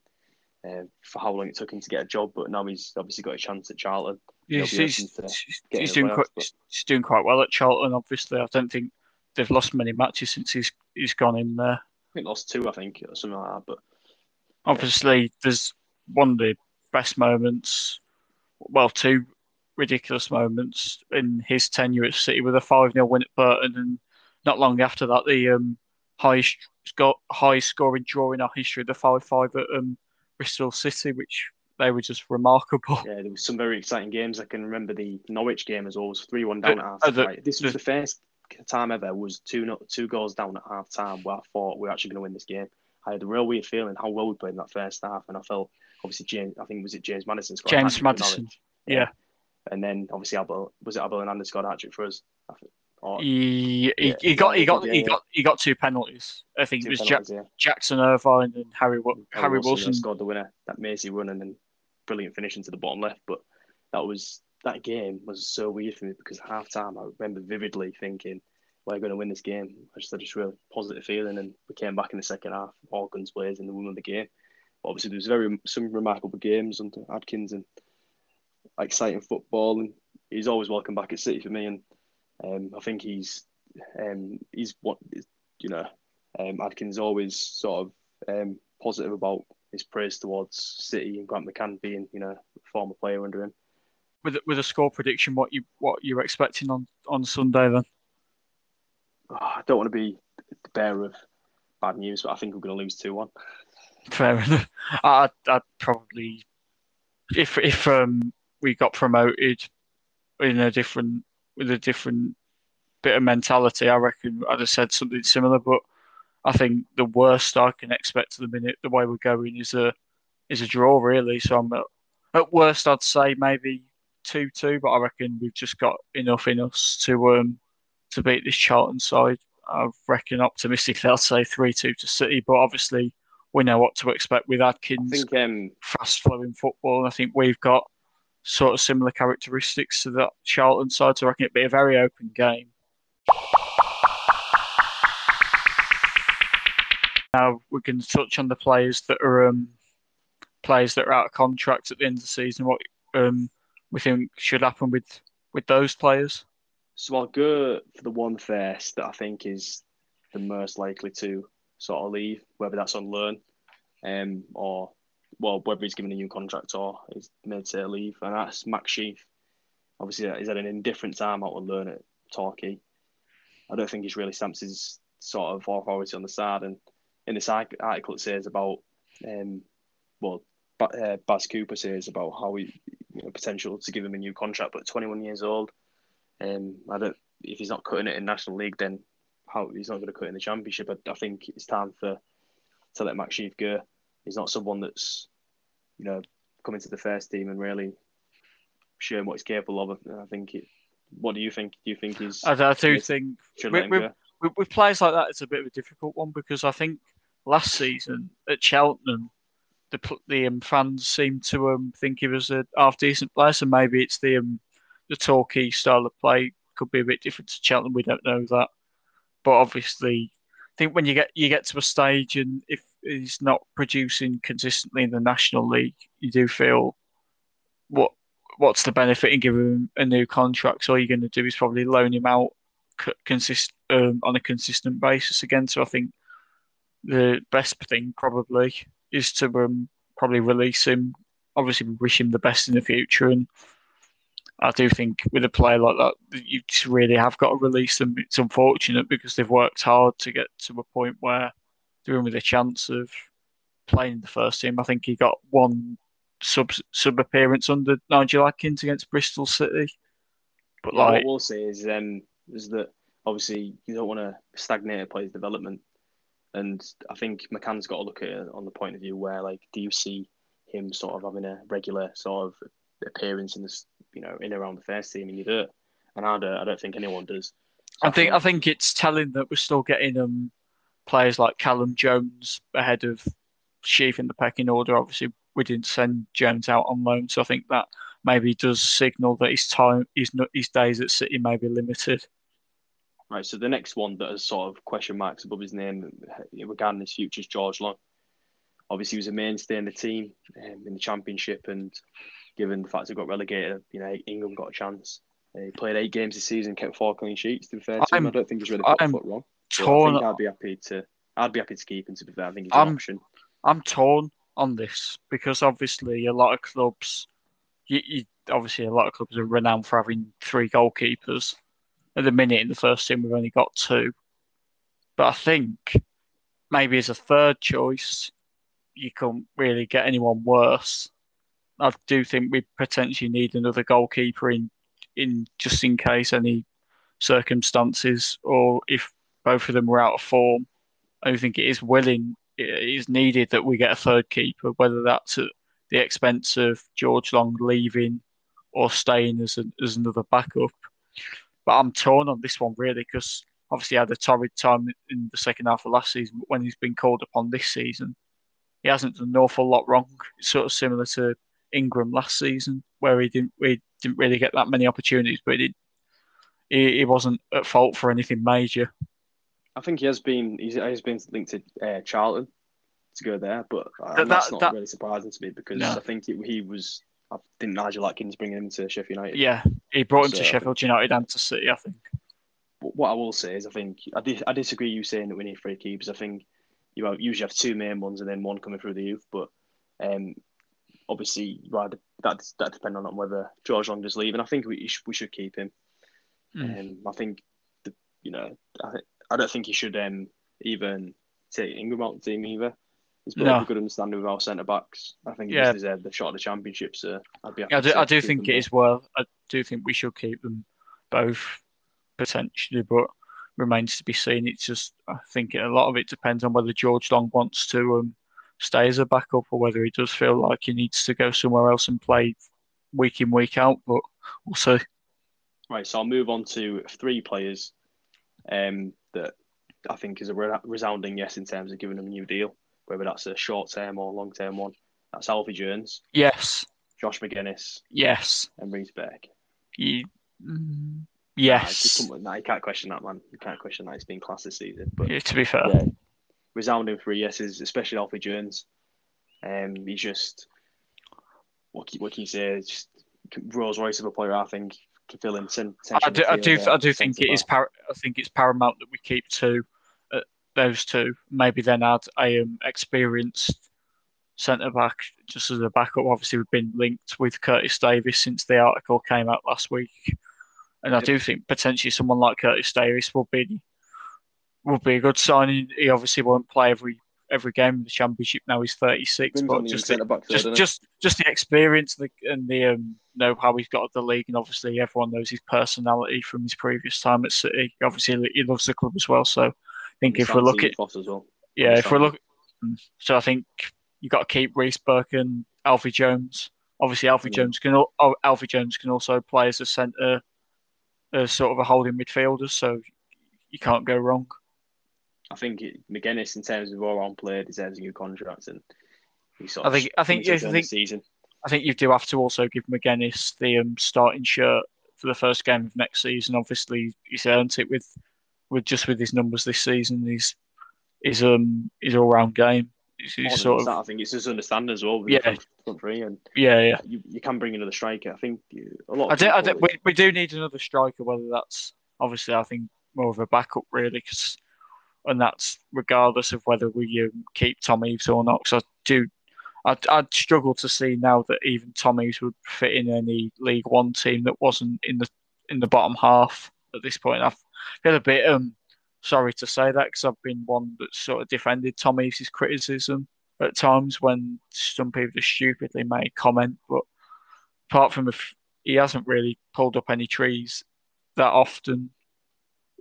Uh, for how long it took him to get a job, but now he's obviously got a chance at Charlton. Yeah, he's, he's, he's doing quite, he's doing quite well at Charlton. Obviously, I don't think they've lost many matches since he's he's gone in there. I think lost two, I think, or something like that. But obviously, there's one of the best moments. Well, two ridiculous moments in his tenure at City with a 5 0 win at Burton and not long after that, the um, highest got high scoring draw in our history, the five five at um, Bristol City, which they were just remarkable. Yeah, there was some very exciting games. I can remember the Norwich game as well. was three one down uh, at half. Right. This was the, the first time ever was two two goals down at half time where I thought we were actually going to win this game. I had a real weird feeling how well we played in that first half, and I felt obviously James. I think was it James Maddison scored. James Maddison. Yeah. Yeah. And then obviously Abel was it Abel Hernandez scored a hat trick for us. Or, he, he, yeah, he got he got yeah, he got he got two penalties. I think it was ja- Jackson Irvine and Harry Harry, Harry Wilson, Wilson scored the winner. That Macy run and then brilliant finish into the bottom left. But that was that game was so weird for me because half time I remember vividly thinking we're going to win this game. I just had this real positive feeling, and we came back in the second half, all guns blazing, and won the game. But obviously, there was very some remarkable games under Adkins and exciting football, and he's always welcome back at City for me. And um, I think he's um, he's what you know. Um, Adkins always sort of um, positive about his praise towards City and Grant McCann being you know a former player under him. With with a score prediction, what you what you're expecting on on Sunday then? Oh, I don't want to be the bearer of bad news, but I think we're going to lose two one. Fair enough. I'd, I'd probably if if um we got promoted in a different with a different bit of mentality, I reckon I'd have said something similar. But I think the worst I can expect to the minute, the way we're going, is a is a draw really. So I'm at, at worst, I'd say maybe two two, but I reckon we've just got enough in us to um to beat this Charlton side. I reckon optimistically, I'll say three two to City, but obviously we know what to expect with Adkins. I think um, fast flowing football, and I think we've got sort of similar characteristics to that Charlton side. So I reckon it'd be a very open game. Now we can touch on the players that are um, players that are out of contract at the end of the season. What um, we think should happen with with those players? So I'll go for the one first that I think is the most likely to sort of leave, whether that's on loan, um, or well, whether he's given a new contract or he's made to leave, and that's Max Sheaf. Obviously, he's had an indifferent time out on Learn at Torquay. I don't think he's really stamped his sort of authority on the side. And in this article, it says about, um, well, uh, Baz Cooper says about how he you know, potential to give him a new contract, but 21 years old. Um, I don't. If he's not cutting it in National League, then how he's not going to cut it in the Championship. I, I think it's time for to let Max Sheaf go. He's not someone that's, you know, coming to the first team and really showing what he's capable of. I think it. What do you think? Do you think he's? I, I do think with, with, with, with players like that, it's a bit of a difficult one because I think last season at Cheltenham, the the um, fans seemed to um, think he was a half decent player. So maybe it's the um, the Torquay style of play could be a bit different to Cheltenham. We don't know that, but obviously, I think when you get you get to a stage and if he's not producing consistently in the National League, you do feel what what's the benefit in giving him a new contract? So all you're going to do is probably loan him out consist um, on a consistent basis again. So I think the best thing probably is to um, probably release him. Obviously, we wish him the best in the future, and I do think with a player like that, you just really have got to release them. It's unfortunate because they've worked hard to get to a point where in with a chance of playing the first team. I think he got one sub sub appearance under Nigel Adkins against Bristol City. But yeah, like, what we'll say is um, is that obviously you don't want to stagnate a player's development, and I think McCann's got to look at it on the point of view where like, do you see him sort of having a regular sort of appearance in this, you know, in around the first team, and you do it, and I don't, I don't think anyone does. So I think I think it's telling that we're still getting um players like Callum Jones ahead of Sheaf in the pecking order. Obviously, we didn't send Jones out on loan, so I think that maybe does signal that his time, his his days at City may be limited. Right. So the next one that has sort of question marks above his name regarding his future is George Long. Obviously, he was a mainstay in the team um, in the Championship, and given the fact he got relegated, you know, England got a chance. Uh, he played eight games this season, kept four clean sheets. To be fair to I'm, him, I don't think he's really put wrong. Torn. I think I'd be happy to. I'd be happy to keep him. To be fair, I think he's an I'm, option. I'm torn on this because obviously a lot of clubs, you, you, obviously a lot of clubs are renowned for having three goalkeepers. At the minute in the first team, we've only got two. But I think maybe as a third choice, you can't really get anyone worse. I do think we potentially need another goalkeeper in, in just in case any circumstances or if both of them were out of form. I think it is willing it is needed that we get a third keeper, whether that's at the expense of George Long leaving or staying as, a, as another backup. But I'm torn on this one really because obviously had a torrid time in the second half of last season, but when he's been called upon this season, he hasn't done an awful lot wrong. It's sort of similar to Ingram last season, where he didn't he didn't really get that many opportunities, but he, he, he wasn't at fault for anything major. I think he has been he's, he's been linked to uh, Charlton to go there, but uh, that, that's not that, really surprising to me because no. I think it, he was. I think Nigel Adkins bringing him to Sheffield United. Yeah, he brought him so, to Sheffield United and to City. I think. What I will say is, I think I, dis- I disagree. You saying that we need three keepers. I think you have, usually have two main ones and then one coming through the youth. But um, obviously, right, that that depends on whether George Long is leaving. I think we we should keep him. Mm. Um, I think the, you know I, I don't think he should um, even take Ingram out the team either. He's got no. a good understanding with our centre backs. I think yeah. deserved the shot of the championship. So I'd be. Yeah, I do, I do think it is well. I do think we should keep them both potentially, but remains to be seen. It's just I think a lot of it depends on whether George Long wants to um, stay as a backup or whether he does feel like he needs to go somewhere else and play week in week out. But we'll see. Right, so I'll move on to three players um, that I think is a resounding yes in terms of giving them a new deal whether that's a short term or long term one. That's Alfie Jones. Yes. Josh Magennis. Yes. And Reece Burke. You, mm, yes. Nah, nah, you can't question that, man. You can't question that. He's been class this season. But yeah, to be fair, yeah, resounding three yeses, especially Alfie Jones. Um, he's just what can, what can you say? Just Rolls Royce of a player. I think can fill in. I do, I do, I do think it is. Par- I think it's paramount that we keep two, uh, those two. Maybe then add a um, experienced centre back just as a backup. Obviously, we've been linked with Curtis Davies since the article came out last week, and I do think potentially someone like Curtis Davies will be will be a good signing. He obviously won't play every every game of the championship now. He's thirty six, but just the, just, just just the experience and the, and the um, know how he's got at the league, and obviously everyone knows his personality from his previous time at City. Obviously, he loves the club as well. So I think if we're looking, well. yeah, if we're looking, so I think you have got to keep Reece Burke and Alfie Jones. Obviously, Alfie yeah. Jones can Alfie Jones can also play as a centre, as sort of a holding midfielder. So you can't go wrong. I think it, Magennis, in terms of all on play, deserves a new contract, and he sort I think I think I think season. I think you do have to also give Magennis the um, starting shirt for the first game of next season. Obviously, he's earned it with with just with his numbers this season. He's his um his all round game. He's, sort of, that, I think it's just understanding as well. Yeah, and yeah, yeah. You, you can bring another striker. I think a lot. I do, I do, we, we do need another striker. Whether that's obviously, I think more of a backup really, because and that's regardless of whether we um, keep Tom Eaves or not. Because I do, I'd, I'd, struggle to see now that even Tom would fit in any League One team that wasn't in the in the bottom half at this point. I feel a bit um sorry to say that because I've been one that sort of defended Tom Eaves' criticism at times when some people just stupidly made comment, but apart from if he hasn't really pulled up any trees that often.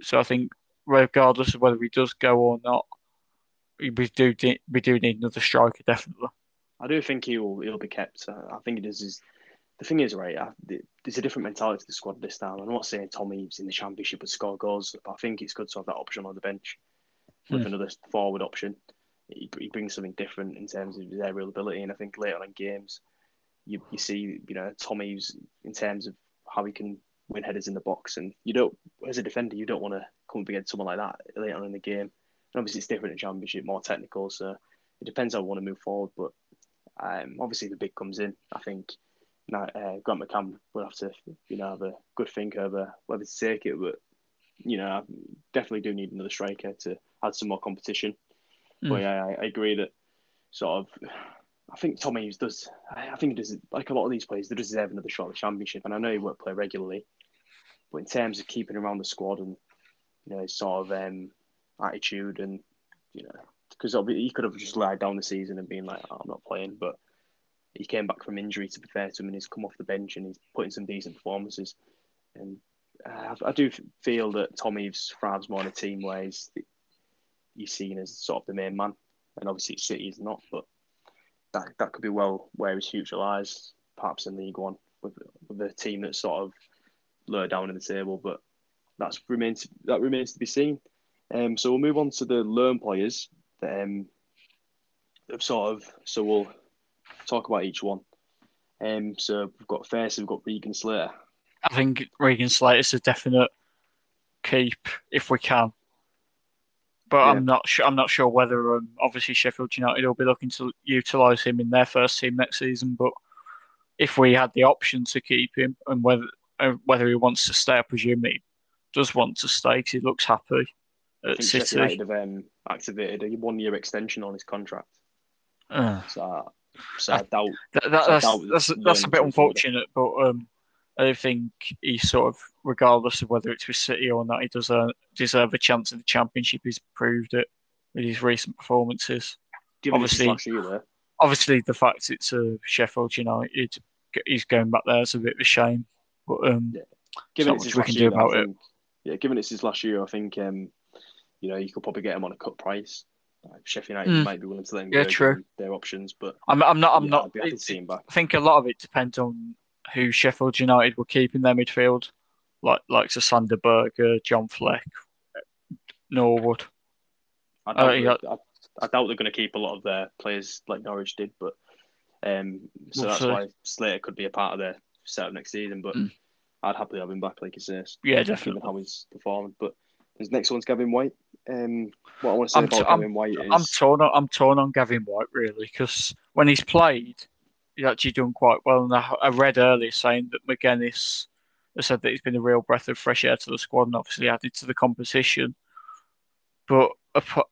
So I think regardless of whether he does go or not, we do we do need another striker definitely. I do think he'll he'll be kept. Uh, I think it is. Is the thing is right. there's a different mentality to the squad this time. I'm not saying Tom Eaves in the championship would score goals, but I think it's good to have that option on the bench with hmm. another forward option. He, he brings something different in terms of his aerial ability, and I think later on in games, you you see you know Tom Eaves in terms of how he can win headers in the box, and you don't as a defender you don't want to come up against someone like that later on in the game. And obviously, it's different in Championship, more technical. So it depends how I want to move forward. But um, obviously, the big comes in. I think now, uh, Grant McCann will have to, you know, have a good think over whether to take it. But you know, I definitely do need another striker to add some more competition. Mm. But yeah, I, I, agree that sort of. I think Tom does. I think he does like a lot of these players. They deserve another shot at the championship, and I know he won't play regularly. But in terms of keeping around the squad and you know, his sort of um, attitude and you know, because he could have just lied down the season and been like, oh, I'm not playing, but he came back from injury to be fair to him, and he's come off the bench and he's putting in some decent performances. And uh, I do feel that Tom Eaves thrives more in a team where he's, he's seen as sort of the main man, and obviously City is not, but that that could be well where his future lies, perhaps in League One with with a team that's sort of lower down in the table, but that's remains that remains to be seen. Um, so we'll move on to the learn players that um, sort of. So we'll talk about each one. Um, so we've got first, we've got Regan Slater. I think Regan Slater is a definite keep if we can. But yeah. I'm not sure. I'm not sure whether um, obviously Sheffield United will be looking to utilise him in their first team next season. But if we had the option to keep him and whether uh, whether he wants to stay, I presume he does want to stay because he looks happy at City. United have um, activated a one-year extension on his contract. Uh, so, so I, I doubt. That, that, that's, doubt that's, that's a bit unfortunate, but um, I think he sort of, regardless of whether it's with City or not, he does uh, deserve a chance in the Championship. He's proved it with his recent performances. obviously, obviously the fact it's a Sheffield United, he's going back there is a bit of a shame. But um, yeah. given it's we can do about it yeah, given it's his last year, I think um, you know you could probably get him on a cut price. Like Sheffield United mm. might be willing to let him yeah, true. their options, but I'm, I'm not. I'm yeah, not. I think a lot of it depends on who Sheffield United will keep in their midfield, like like Sander Berge, John Fleck, Norwood. I doubt, uh, yeah. I, I doubt they're going to keep a lot of their players like Norwich did, but um, so that's why Slater could be a part of their setup next season. But mm. I'd happily have him back, like you say. Yeah, definitely. How he's performing, but his next one's Gavin Whyte. Um, what I want to say I'm about t- Gavin I'm, Whyte is I'm torn. On, I'm torn on Gavin Whyte really because when he's played, he's actually done quite well. And I, I read earlier saying that has said that he's been a real breath of fresh air to the squad and obviously added to the composition. But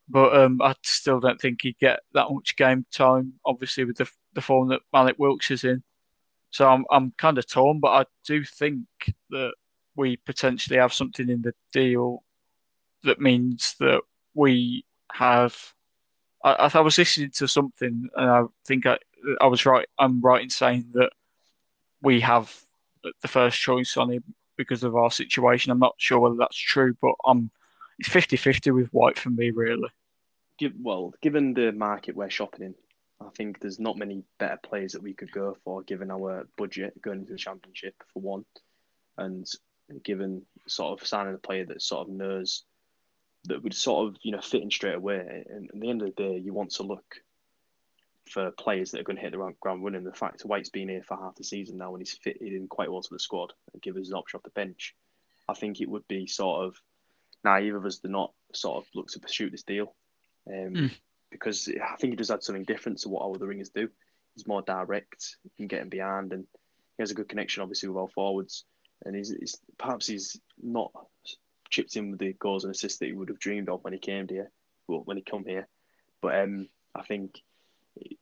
but um, I still don't think he'd get that much game time. Obviously, with the the form that Malik Wilks is in, so I'm I'm kind of torn. But I do think that we potentially have something in the deal that means that we have. I, I was listening to something, and I think I I was right. I'm right in saying that we have the first choice on him because of our situation. I'm not sure whether that's true, but I'm it's 50-50 with Whyte for me, really. Well, given the market we're shopping in, I think there's not many better players that we could go for given our budget going into the championship for one, and given sort of signing a player that sort of knows that would sort of you know fit in straight away. And at the end of the day, you want to look for players that are going to hit the ground running. The fact Whyte's been here for half the season now and he's fitted in quite well to the squad and give us an option off the bench, I think it would be sort of naive of us to not sort of look to pursue this deal. Um, mm. Because I think he does add something different to what our other ringers do. He's more direct, he can get him behind, and he has a good connection, obviously, with our forwards. And he's, he's perhaps he's not chipped in with the goals and assists that he would have dreamed of when he came here, well, when he come here. But um, I think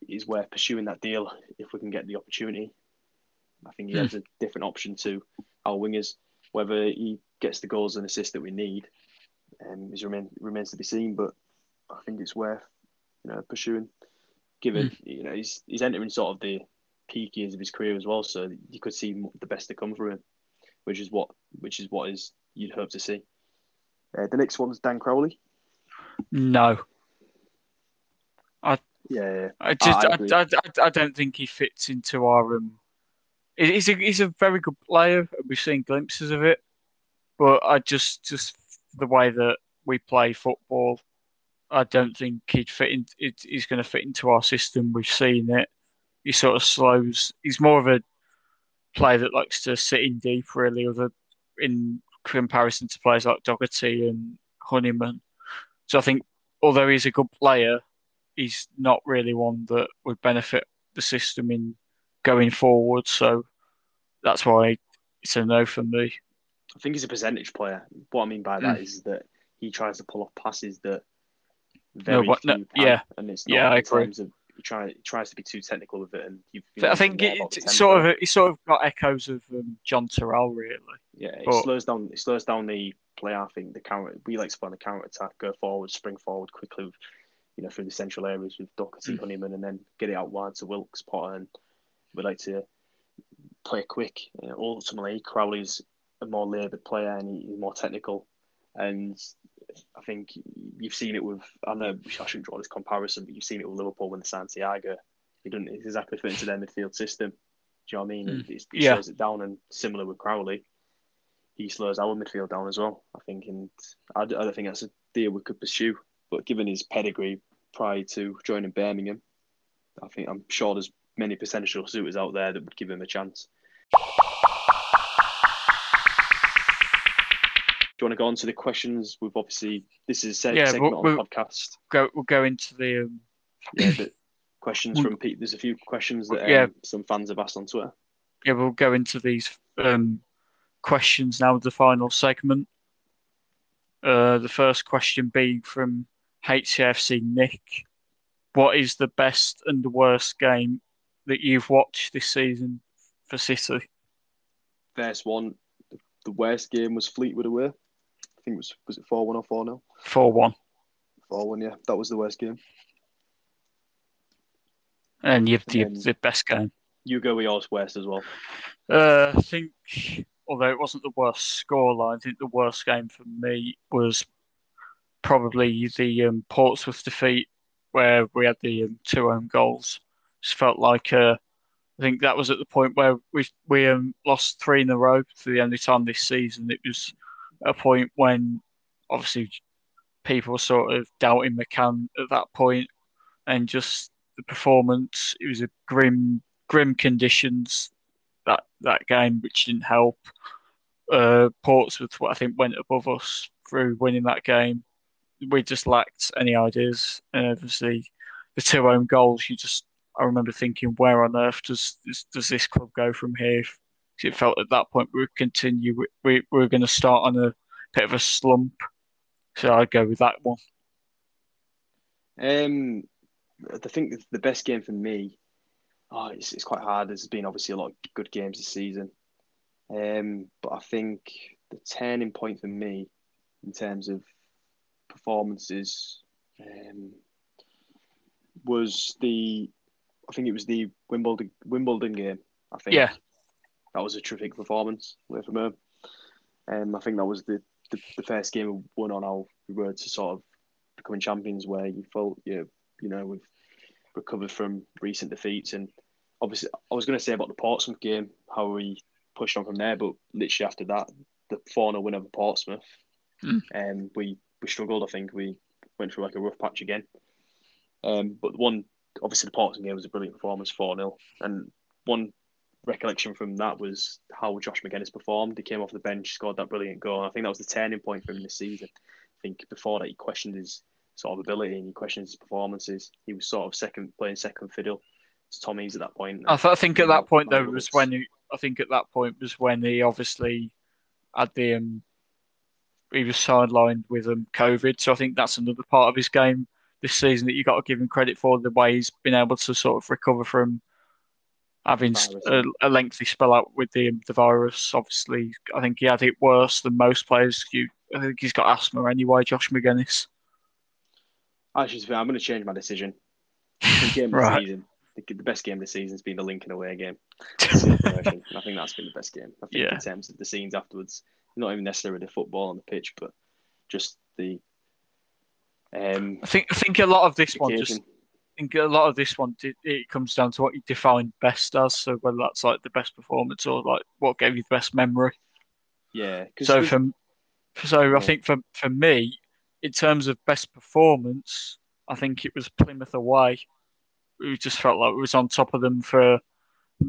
it's worth pursuing that deal if we can get the opportunity. I think he has hmm. a different option to our wingers. Whether he gets the goals and assists that we need um, is remain, remains to be seen. But I think it's worth you know pursuing. Given mm. you know he's he's entering sort of the peak years of his career as well, so you could see the best to come from him, which is what which is what is you'd hope to see. Uh, the next one's Dan Crowley. No. I yeah, I just I, I, I, I, don't think he fits into our um. He's a he's a very good player. We've seen glimpses of it, but I just just the way that we play football, I don't think he'd fit in. It, he's going to fit into our system. We've seen it. He sort of slows. He's more of a player that likes to sit in deep, really, other in comparison to players like Docherty and Honeyman. So I think, although he's a good player, he's not really one that would benefit the system in going forward. So that's why it's a no for me. I think he's a percentage player. What I mean by that mm. is that he tries to pull off passes that very no, few no, yeah, and it's not yeah, I agree. Of, he, try, he tries to be too technical with it, and you, I think it, it's sort of it sort of got echoes of um, Jon Toral, really. Yeah, it but, slows down. It slows down the play. I think the counter. We like to play on the counter attack, go forward, spring forward quickly, with, you know, through the central areas with Docherty, mm. Honeyman, and then get it out wide to Wilks, Potter, and we like to play quick. Uh, ultimately, Crowley's a more laboured player and he's more technical, and I think you've seen it with. I know I shouldn't draw this comparison, but you've seen it with Liverpool when the Santiago. He doesn't exactly fit into their midfield system. Do you know what I mean? Mm. He, he yeah. slows it down, and similar with Crowley, he slows our midfield down as well. I think, and I, I don't think that's a deal we could pursue. But given his pedigree prior to joining Birmingham, I think I'm sure there's many potential suitors out there that would give him a chance. Do you want to go on to the questions? We've obviously this is a yeah, segment we'll, on the podcast. Go, we'll go into the um... yeah, the questions from Pete. There's a few questions that um, yeah. some fans have asked on Twitter. Yeah, we'll go into these um, questions now. The final segment. Uh, the first question being from HCFC Nick. What is the best and the worst game that you've watched this season for City? First one, the worst game was Fleetwood away. I think it was was it four one or four 0 Four one. Four one, yeah. That was the worst game. And you've the, the best game. You go with yours worst as well. Uh, I think, although it wasn't the worst scoreline, I think the worst game for me was probably the um, Portsmouth defeat, where we had the um, two own goals. Just felt like uh, I think that was at the point where we we um, lost three in a row for the only time this season. It was a point when obviously people sort of doubting McCann at that point, and just the performance. It was a grim, grim conditions that that game, which didn't help. Uh, Portsmouth, what I think, went above us through winning that game. We just lacked any ideas, and obviously the two own goals. You just, I remember thinking, where on earth does does, does this club go from here? It felt at that point we would continue. We, we, we were going to start on a bit of a slump. So I'd go with that one. Um, I think the best game for me, oh, it's, it's quite hard. There's been obviously a lot of good games this season. Um, but I think the turning point for me in terms of performances um, was the I think it was the Wimbledon Wimbledon game. I think yeah, that was a terrific performance away from home. Um, I think that was the, the, the first game we won on our road to sort of becoming champions, where you felt you you know we've recovered from recent defeats, and obviously I was going to say about the Portsmouth game how we pushed on from there, but literally after that, the four 0 win over Portsmouth, mm. um, we we struggled. I think we went through like a rough patch again. Um, but one obviously the Portsmouth game was a brilliant performance, four 0 and one recollection from that was how Josh Magennis performed. He came off the bench, scored that brilliant goal. I think that was the turning point for him this season. I think before that he questioned his sort of ability and he questioned his performances. He was sort of second playing second fiddle to Tom Eaves at that point. I, th- I think at that point though was when he, I think at that point was when he obviously had the um, he was sidelined with um, COVID. So I think that's another part of his game this season that you got to give him credit for the way he's been able to sort of recover from having a, a, lengthy spell out with the the virus. Obviously, I think he had it worse than most players. You, I think he's got asthma anyway. Josh. Actually, I'm going to change my decision. The game of the season, the, the best game of the season has been the Lincoln away game. I think that's been the best game. I think yeah. in terms of the scenes afterwards, not even necessarily the football on the pitch, but just the. Um, I think I think a lot of this occasion. one just think a lot of this one it, it, comes down to what you define best as. So whether that's like the best performance or like what gave you the best memory. Yeah. So for so yeah. I think for for me, in terms of best performance, I think it was Plymouth away. We just felt like we was on top of them for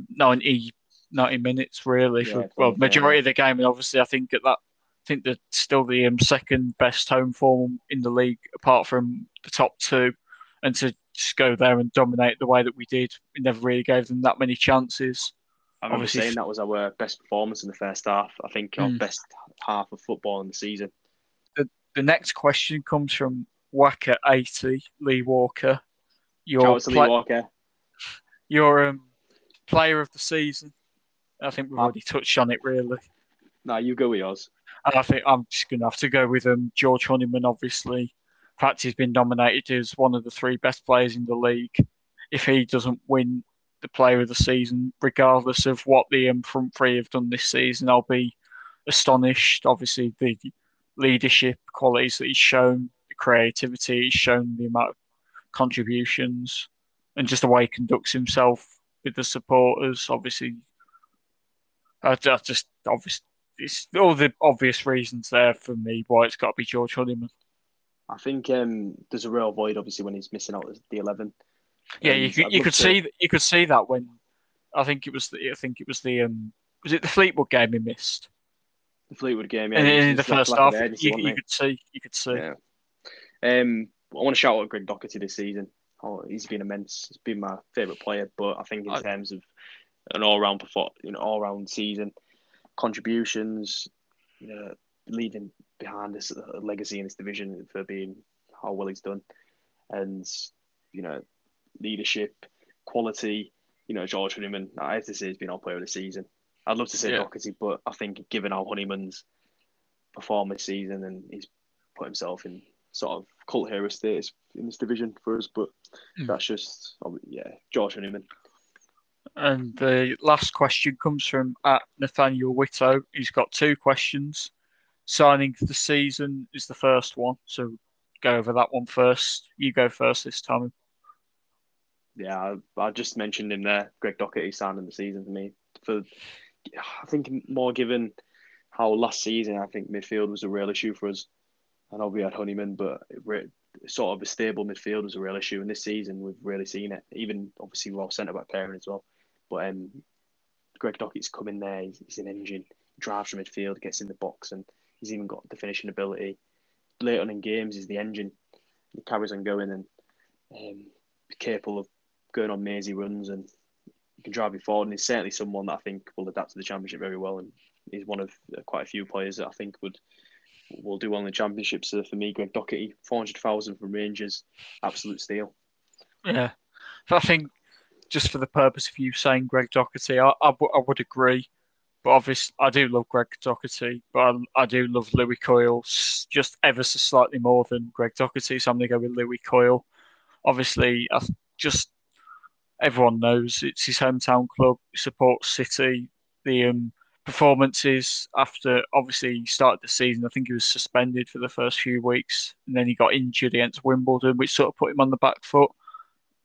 90, 90 minutes really for yeah, well majority of the game, and obviously I think at that I think they're still the um, second best home form in the league apart from the top two, and to just go there and dominate the way that we did, we never really gave them that many chances. I remember Obviously, saying that was our best performance in the first half. I think our mm. best half of football in the season. The, the next question comes from Wacker eighty Lee Walker. Your play- Lee Walker. Your um, player of the season. I think we've ah. already touched on it really. No, you go with yours. And I think I'm just going to have to go with um, George Honeyman, obviously. Fact, he's been nominated as one of the three best players in the league. If he doesn't win the Player of the Season, regardless of what the um, front three have done this season, I'll be astonished. Obviously, the leadership qualities that he's shown, the creativity he's shown, the amount of contributions, and just the way he conducts himself with the supporters. Obviously, I, I just obviously it's all the obvious reasons there for me why it's got to be George Honeyman. I think um, there's a real void, obviously, when he's missing out the eleven. Yeah, you could, you could to... see you could see that when I think it was the, I think it was the um, was it the Fleetwood game he missed? The Fleetwood game, yeah. In, in the first half, you, you could see you could see. Yeah. Um, I want to shout out Greg Docherty this season. Oh, he's been immense. He's been my favourite player, but I think in I... terms of an all-round perform, you know, all-round season, contributions, you know, leading behind this legacy in this division for being how well he's done, and you know, leadership, quality. You know, George Honeyman. I have to say, he's been our player of the season. I'd love to say yeah. Docherty, but I think given how Honeyman's performance season and he's put himself in sort of cult hero status in this division for us, but mm. that's just yeah, George Honeyman. And the last question comes from at Nathaniel Whitto. He's got two questions. Signing for the season is the first one, so go over that one first. You go first this time. Yeah, I, just mentioned him there. Greg Docherty signing the season for me. For I think more given how last season I think midfield was a real issue for us. I know we had Honeyman, but sort of a stable midfield was a real issue. And this season we've really seen it. Even obviously well centre back pairing as well. But um, Greg Docherty's come in there. He's, he's an engine. Drives from midfield, gets in the box, and he's even got the finishing ability. Late on in games, he's the engine. He carries on going and um, capable of going on mazy runs and he can drive you forward. And he's certainly someone that I think will adapt to the championship very well. And he's one of uh, quite a few players that I think would will do well in the championship. So for me, Greg Docherty, four hundred thousand from Rangers, absolute steal. Yeah, I think just for the purpose of you saying Greg Docherty, I, I, w- I would agree. But obviously, I do love Greg Docherty, but I, I, do love Lewie Coyle just ever so slightly more than Greg Docherty. So I'm going to go with Lewie Coyle. Obviously, I just everyone knows it's his hometown club. Supports City. The um, performances after obviously he started the season, I think he was suspended for the first few weeks, and then he got injured against Wimbledon, which sort of put him on the back foot.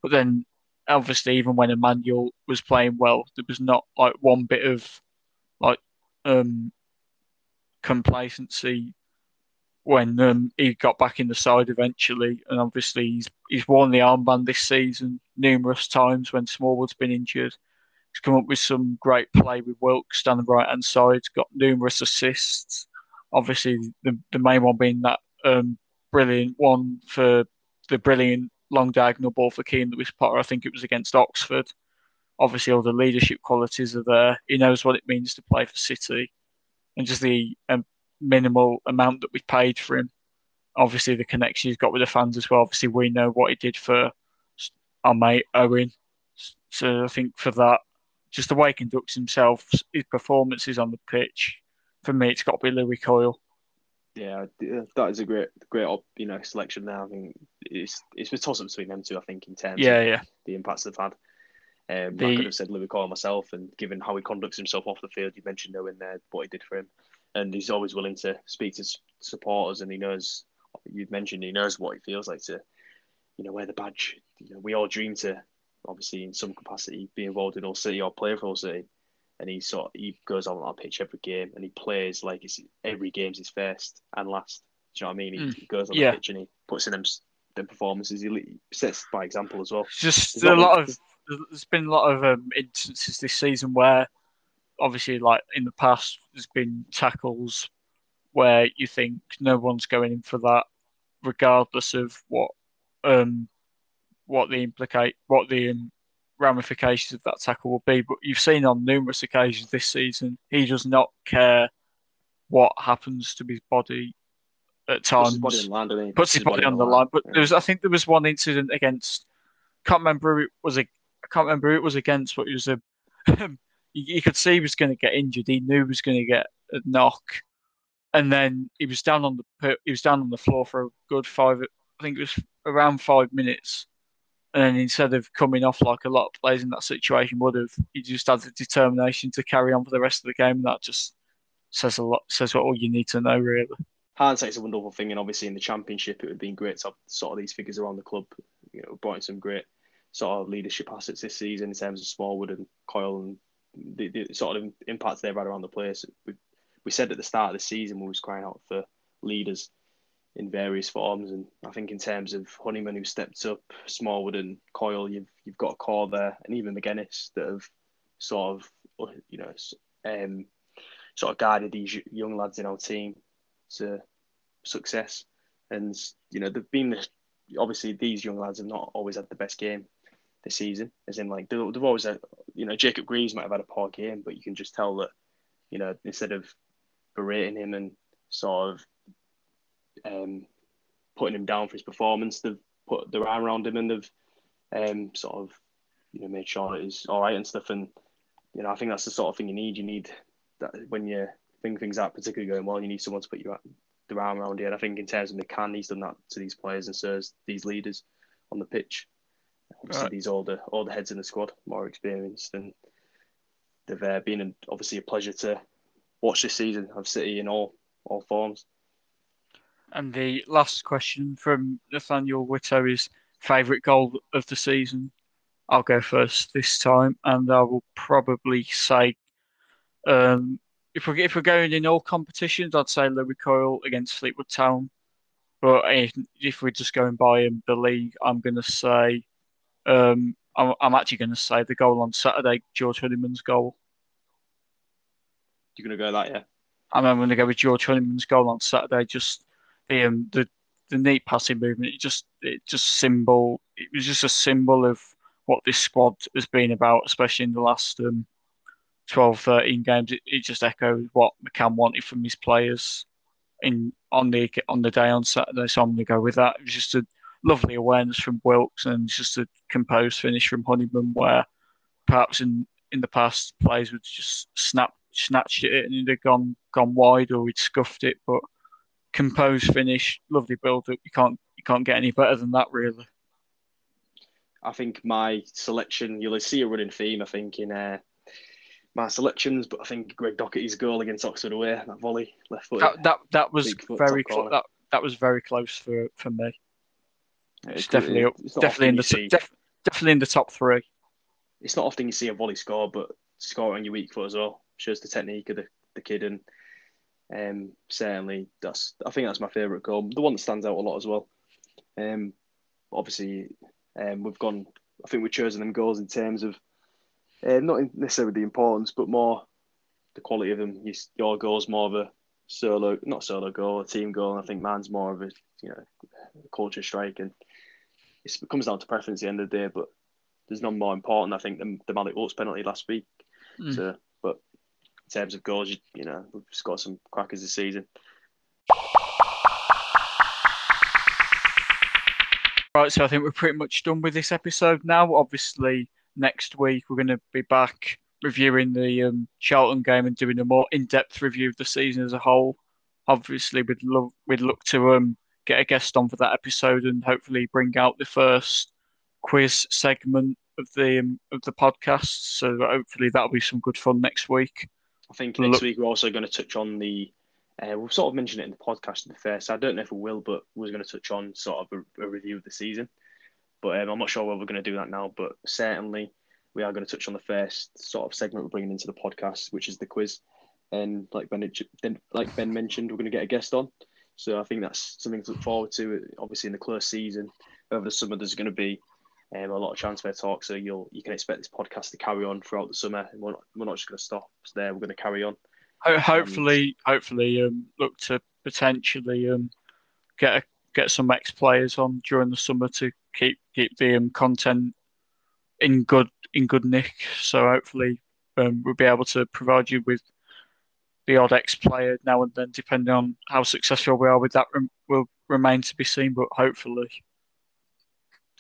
But then, obviously, even when Emmanuel was playing well, there was not like one bit of like um, complacency when um, he got back in the side eventually. And obviously, he's he's worn the armband this season numerous times when Smallwood's been injured. He's come up with some great play with Wilks down the right hand side. Got numerous assists. Obviously, the the main one being that um, brilliant one for the brilliant long diagonal ball for Keane Lewis Potter. I think it was against Oxford. Obviously, all the leadership qualities are there. He knows what it means to play for City, and just the um, minimal amount that we paid for him. Obviously, the connection he's got with the fans as well. Obviously, we know what he did for our mate Owen. So I think for that, just the way he conducts himself, his performances on the pitch, for me, it's got to be Lewie Coyle. Yeah, that is a great, great, you know, selection there. I think it's it's a toss up between them two. I think in terms yeah, of yeah. the impacts they've had. Um, The- I could have said Lewie Coyle myself, and given how he conducts himself off the field, you mentioned Owen there, what he did for him, and he's always willing to speak to supporters, and he knows. You've mentioned he knows what it feels like to, you know, wear the badge. You know, we all dream to, obviously, in some capacity, be involved in Hull City or play for Hull City, and he sort he goes on that pitch every game, and he plays like it's every game's his first and last. Do you know what I mean? He, Mm. he goes on Yeah. the pitch and he puts in them them performances. He sets by example as well. Just There's a lot of there's been a lot of um, instances this season where obviously like in the past there's been tackles where you think no one's going in for that regardless of what um what the implicate what the um, ramifications of that tackle will be but you've seen on numerous occasions this season he does not care what happens to his body at Puts times his body line, puts his body on the line. But Yeah. there was, I think, there was one incident against. Can't remember it was. A, I can't remember who it was against, but it was a. Um, you, you could see he was going to get injured. He knew he was going to get a knock, and then he was down on the he was down on the floor for a good five. I think it was around five minutes. And then instead of coming off like a lot of players in that situation would have, he just had the determination to carry on for the rest of the game. And that just says a lot. Says what all you need to know, really. hindsight's a wonderful thing, and obviously in the championship, it would have been great to have sort of these figures around the club. You know, brought in some great sort of leadership assets this season in terms of Smallwood and Coyle and the, the sort of impact they've had around the place. We, we said at the start of the season we was crying out for leaders in various forms, and I think in terms of Honeyman who stepped up, Smallwood and Coyle, you've you've got a core there, and even Magennis that have sort of you know um, sort of guided these young lads in our team to success. And you know, they've been obviously these young lads have not always had the best game this season. As in, like they've always had, you know, Jacob Greaves might have had a poor game, but you can just tell that, you know, instead of berating him and sort of um, putting him down for his performance, they've put their arm around him and they've um, sort of, you know, made sure that he's all right and stuff. And you know, I think that's the sort of thing you need. You need that when you think things aren't particularly going well, you need someone to put your their arm around you. And I think in terms of McCann, he's done that to these players and serves these leaders on the pitch. Obviously, Right. these older older heads in the squad, more experienced, and they've uh, been an, obviously a pleasure to watch this season of City in all all forms. And the last question from Nathaniel Witto is favourite goal of the season. I'll go first this time, and I will probably say, um, if we're if we're going in all competitions, I'd say Lewie Coyle against Fleetwood Town. But if, if we're just going by um, the league, I'm going to say, um, I'm, I'm actually going to say the goal on Saturday, George Honeyman's goal. You're gonna go that, yeah? I'm going to go with George Honeyman's goal on Saturday. Just the um, the the neat passing movement. It just it just symbol. It was just a symbol of what this squad has been about, especially in the last um, 12, 13 games. It, it just echoes what McCann wanted from his players in on the on the day on Saturday. So I'm going to go with that. It was just a lovely awareness from Wilks and just a composed finish from Honeyman, where perhaps in, in the past players would just snap snatched at it and it'd have gone gone wide or we'd scuffed it, but composed finish, lovely build up. You can't you can't get any better than that, really. I think my selection, you'll see a running theme. I think in uh, my selections, but I think Greg Docherty's goal against Oxford away, that volley left foot. That that, that was very cl- that that was very close for for me. It's, it's definitely it's definitely in the see, def, definitely in the top three. It's not often you see a volley score, but score on your weak foot as well shows the technique of the, the kid, and um, certainly that's I think that's my favourite goal. The one that stands out a lot as well. Um, obviously, um, we've gone. I think we've chosen them goals in terms of uh, not necessarily the importance, but more the quality of them. Your goal's more of a solo, not solo goal, a team goal. And I think mine's more of a you know culture strike, and it comes down to preference at the end of the day. But there's none more important, I think, than the Malik Oates penalty last week. Mm. So, but in terms of goals, you, you know, we've got some crackers this season. Right, so I think we're pretty much done with this episode now. Obviously, next week we're going to be back reviewing the um, Charlton game and doing a more in-depth review of the season as a whole. Obviously, we'd love we'd look to um, get a guest on for that episode and hopefully bring out the first quiz segment of the um, of the podcast. So hopefully that'll be some good fun next week. I think next look- week we're also going to touch on the. Uh, we've sort of mentioned it in the podcast be fair, so I don't know if we will, but we're going to touch on sort of a, a review of the season. But um, I'm not sure whether we're going to do that now. But certainly we are going to touch on the first sort of segment we're bringing into the podcast, which is the quiz. And like Ben, like Ben mentioned, we're going to get a guest on. So I think that's something to look forward to. Obviously, in the close season over the summer, there's going to be um, a lot of transfer talk. So you'll you can expect this podcast to carry on throughout the summer. We're not, we're not just going to stop there. We're going to carry on. Hopefully, um, hopefully, um, look to potentially um, get a, get some ex players on during the summer to keep keep the um, content in good in good nick. So hopefully um, we'll be able to provide you with the odd ex player now and then, depending on how successful we are with that. Will remain to be seen, but hopefully.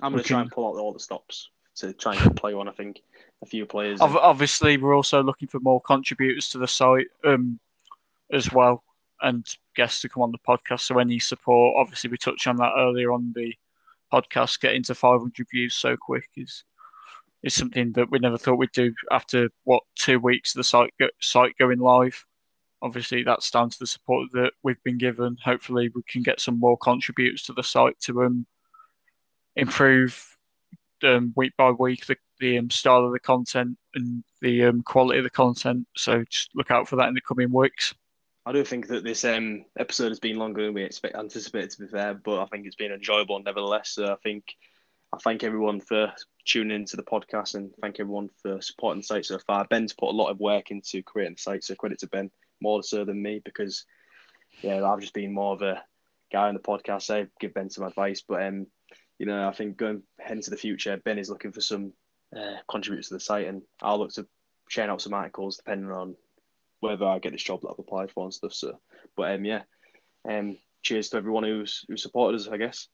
I'm going to try and pull out all the stops to try and get play one. I think a few players. Obviously, we're also looking for more contributors to the site um, as well, and guests to come on the podcast. So any support, obviously, we touched on that earlier on the podcast. Getting to 500 views so quick is is something that we never thought we'd do after what two weeks of the site go, site going live. Obviously, that's down to the support that we've been given. Hopefully, we can get some more contributors to the site to um, improve um, week by week the, the um, style of the content and the um, quality of the content. So just look out for that in the coming weeks. I do think that this um, episode has been longer than we expect anticipated to be fair, but I think it's been enjoyable nevertheless. So I think I thank everyone for tuning into the podcast and thank everyone for supporting the site so far. Ben's put a lot of work into creating the site, so credit to Ben more so than me because yeah, I've just been more of a guy on the podcast. I give Ben some advice, but um, you know, I think going ahead into the future, Ben is looking for some uh, contributors to the site, and I'll look to share out some articles depending on whether I get this job that I've applied for and stuff. So, but um, yeah, um, cheers to everyone who's who supported us, I guess.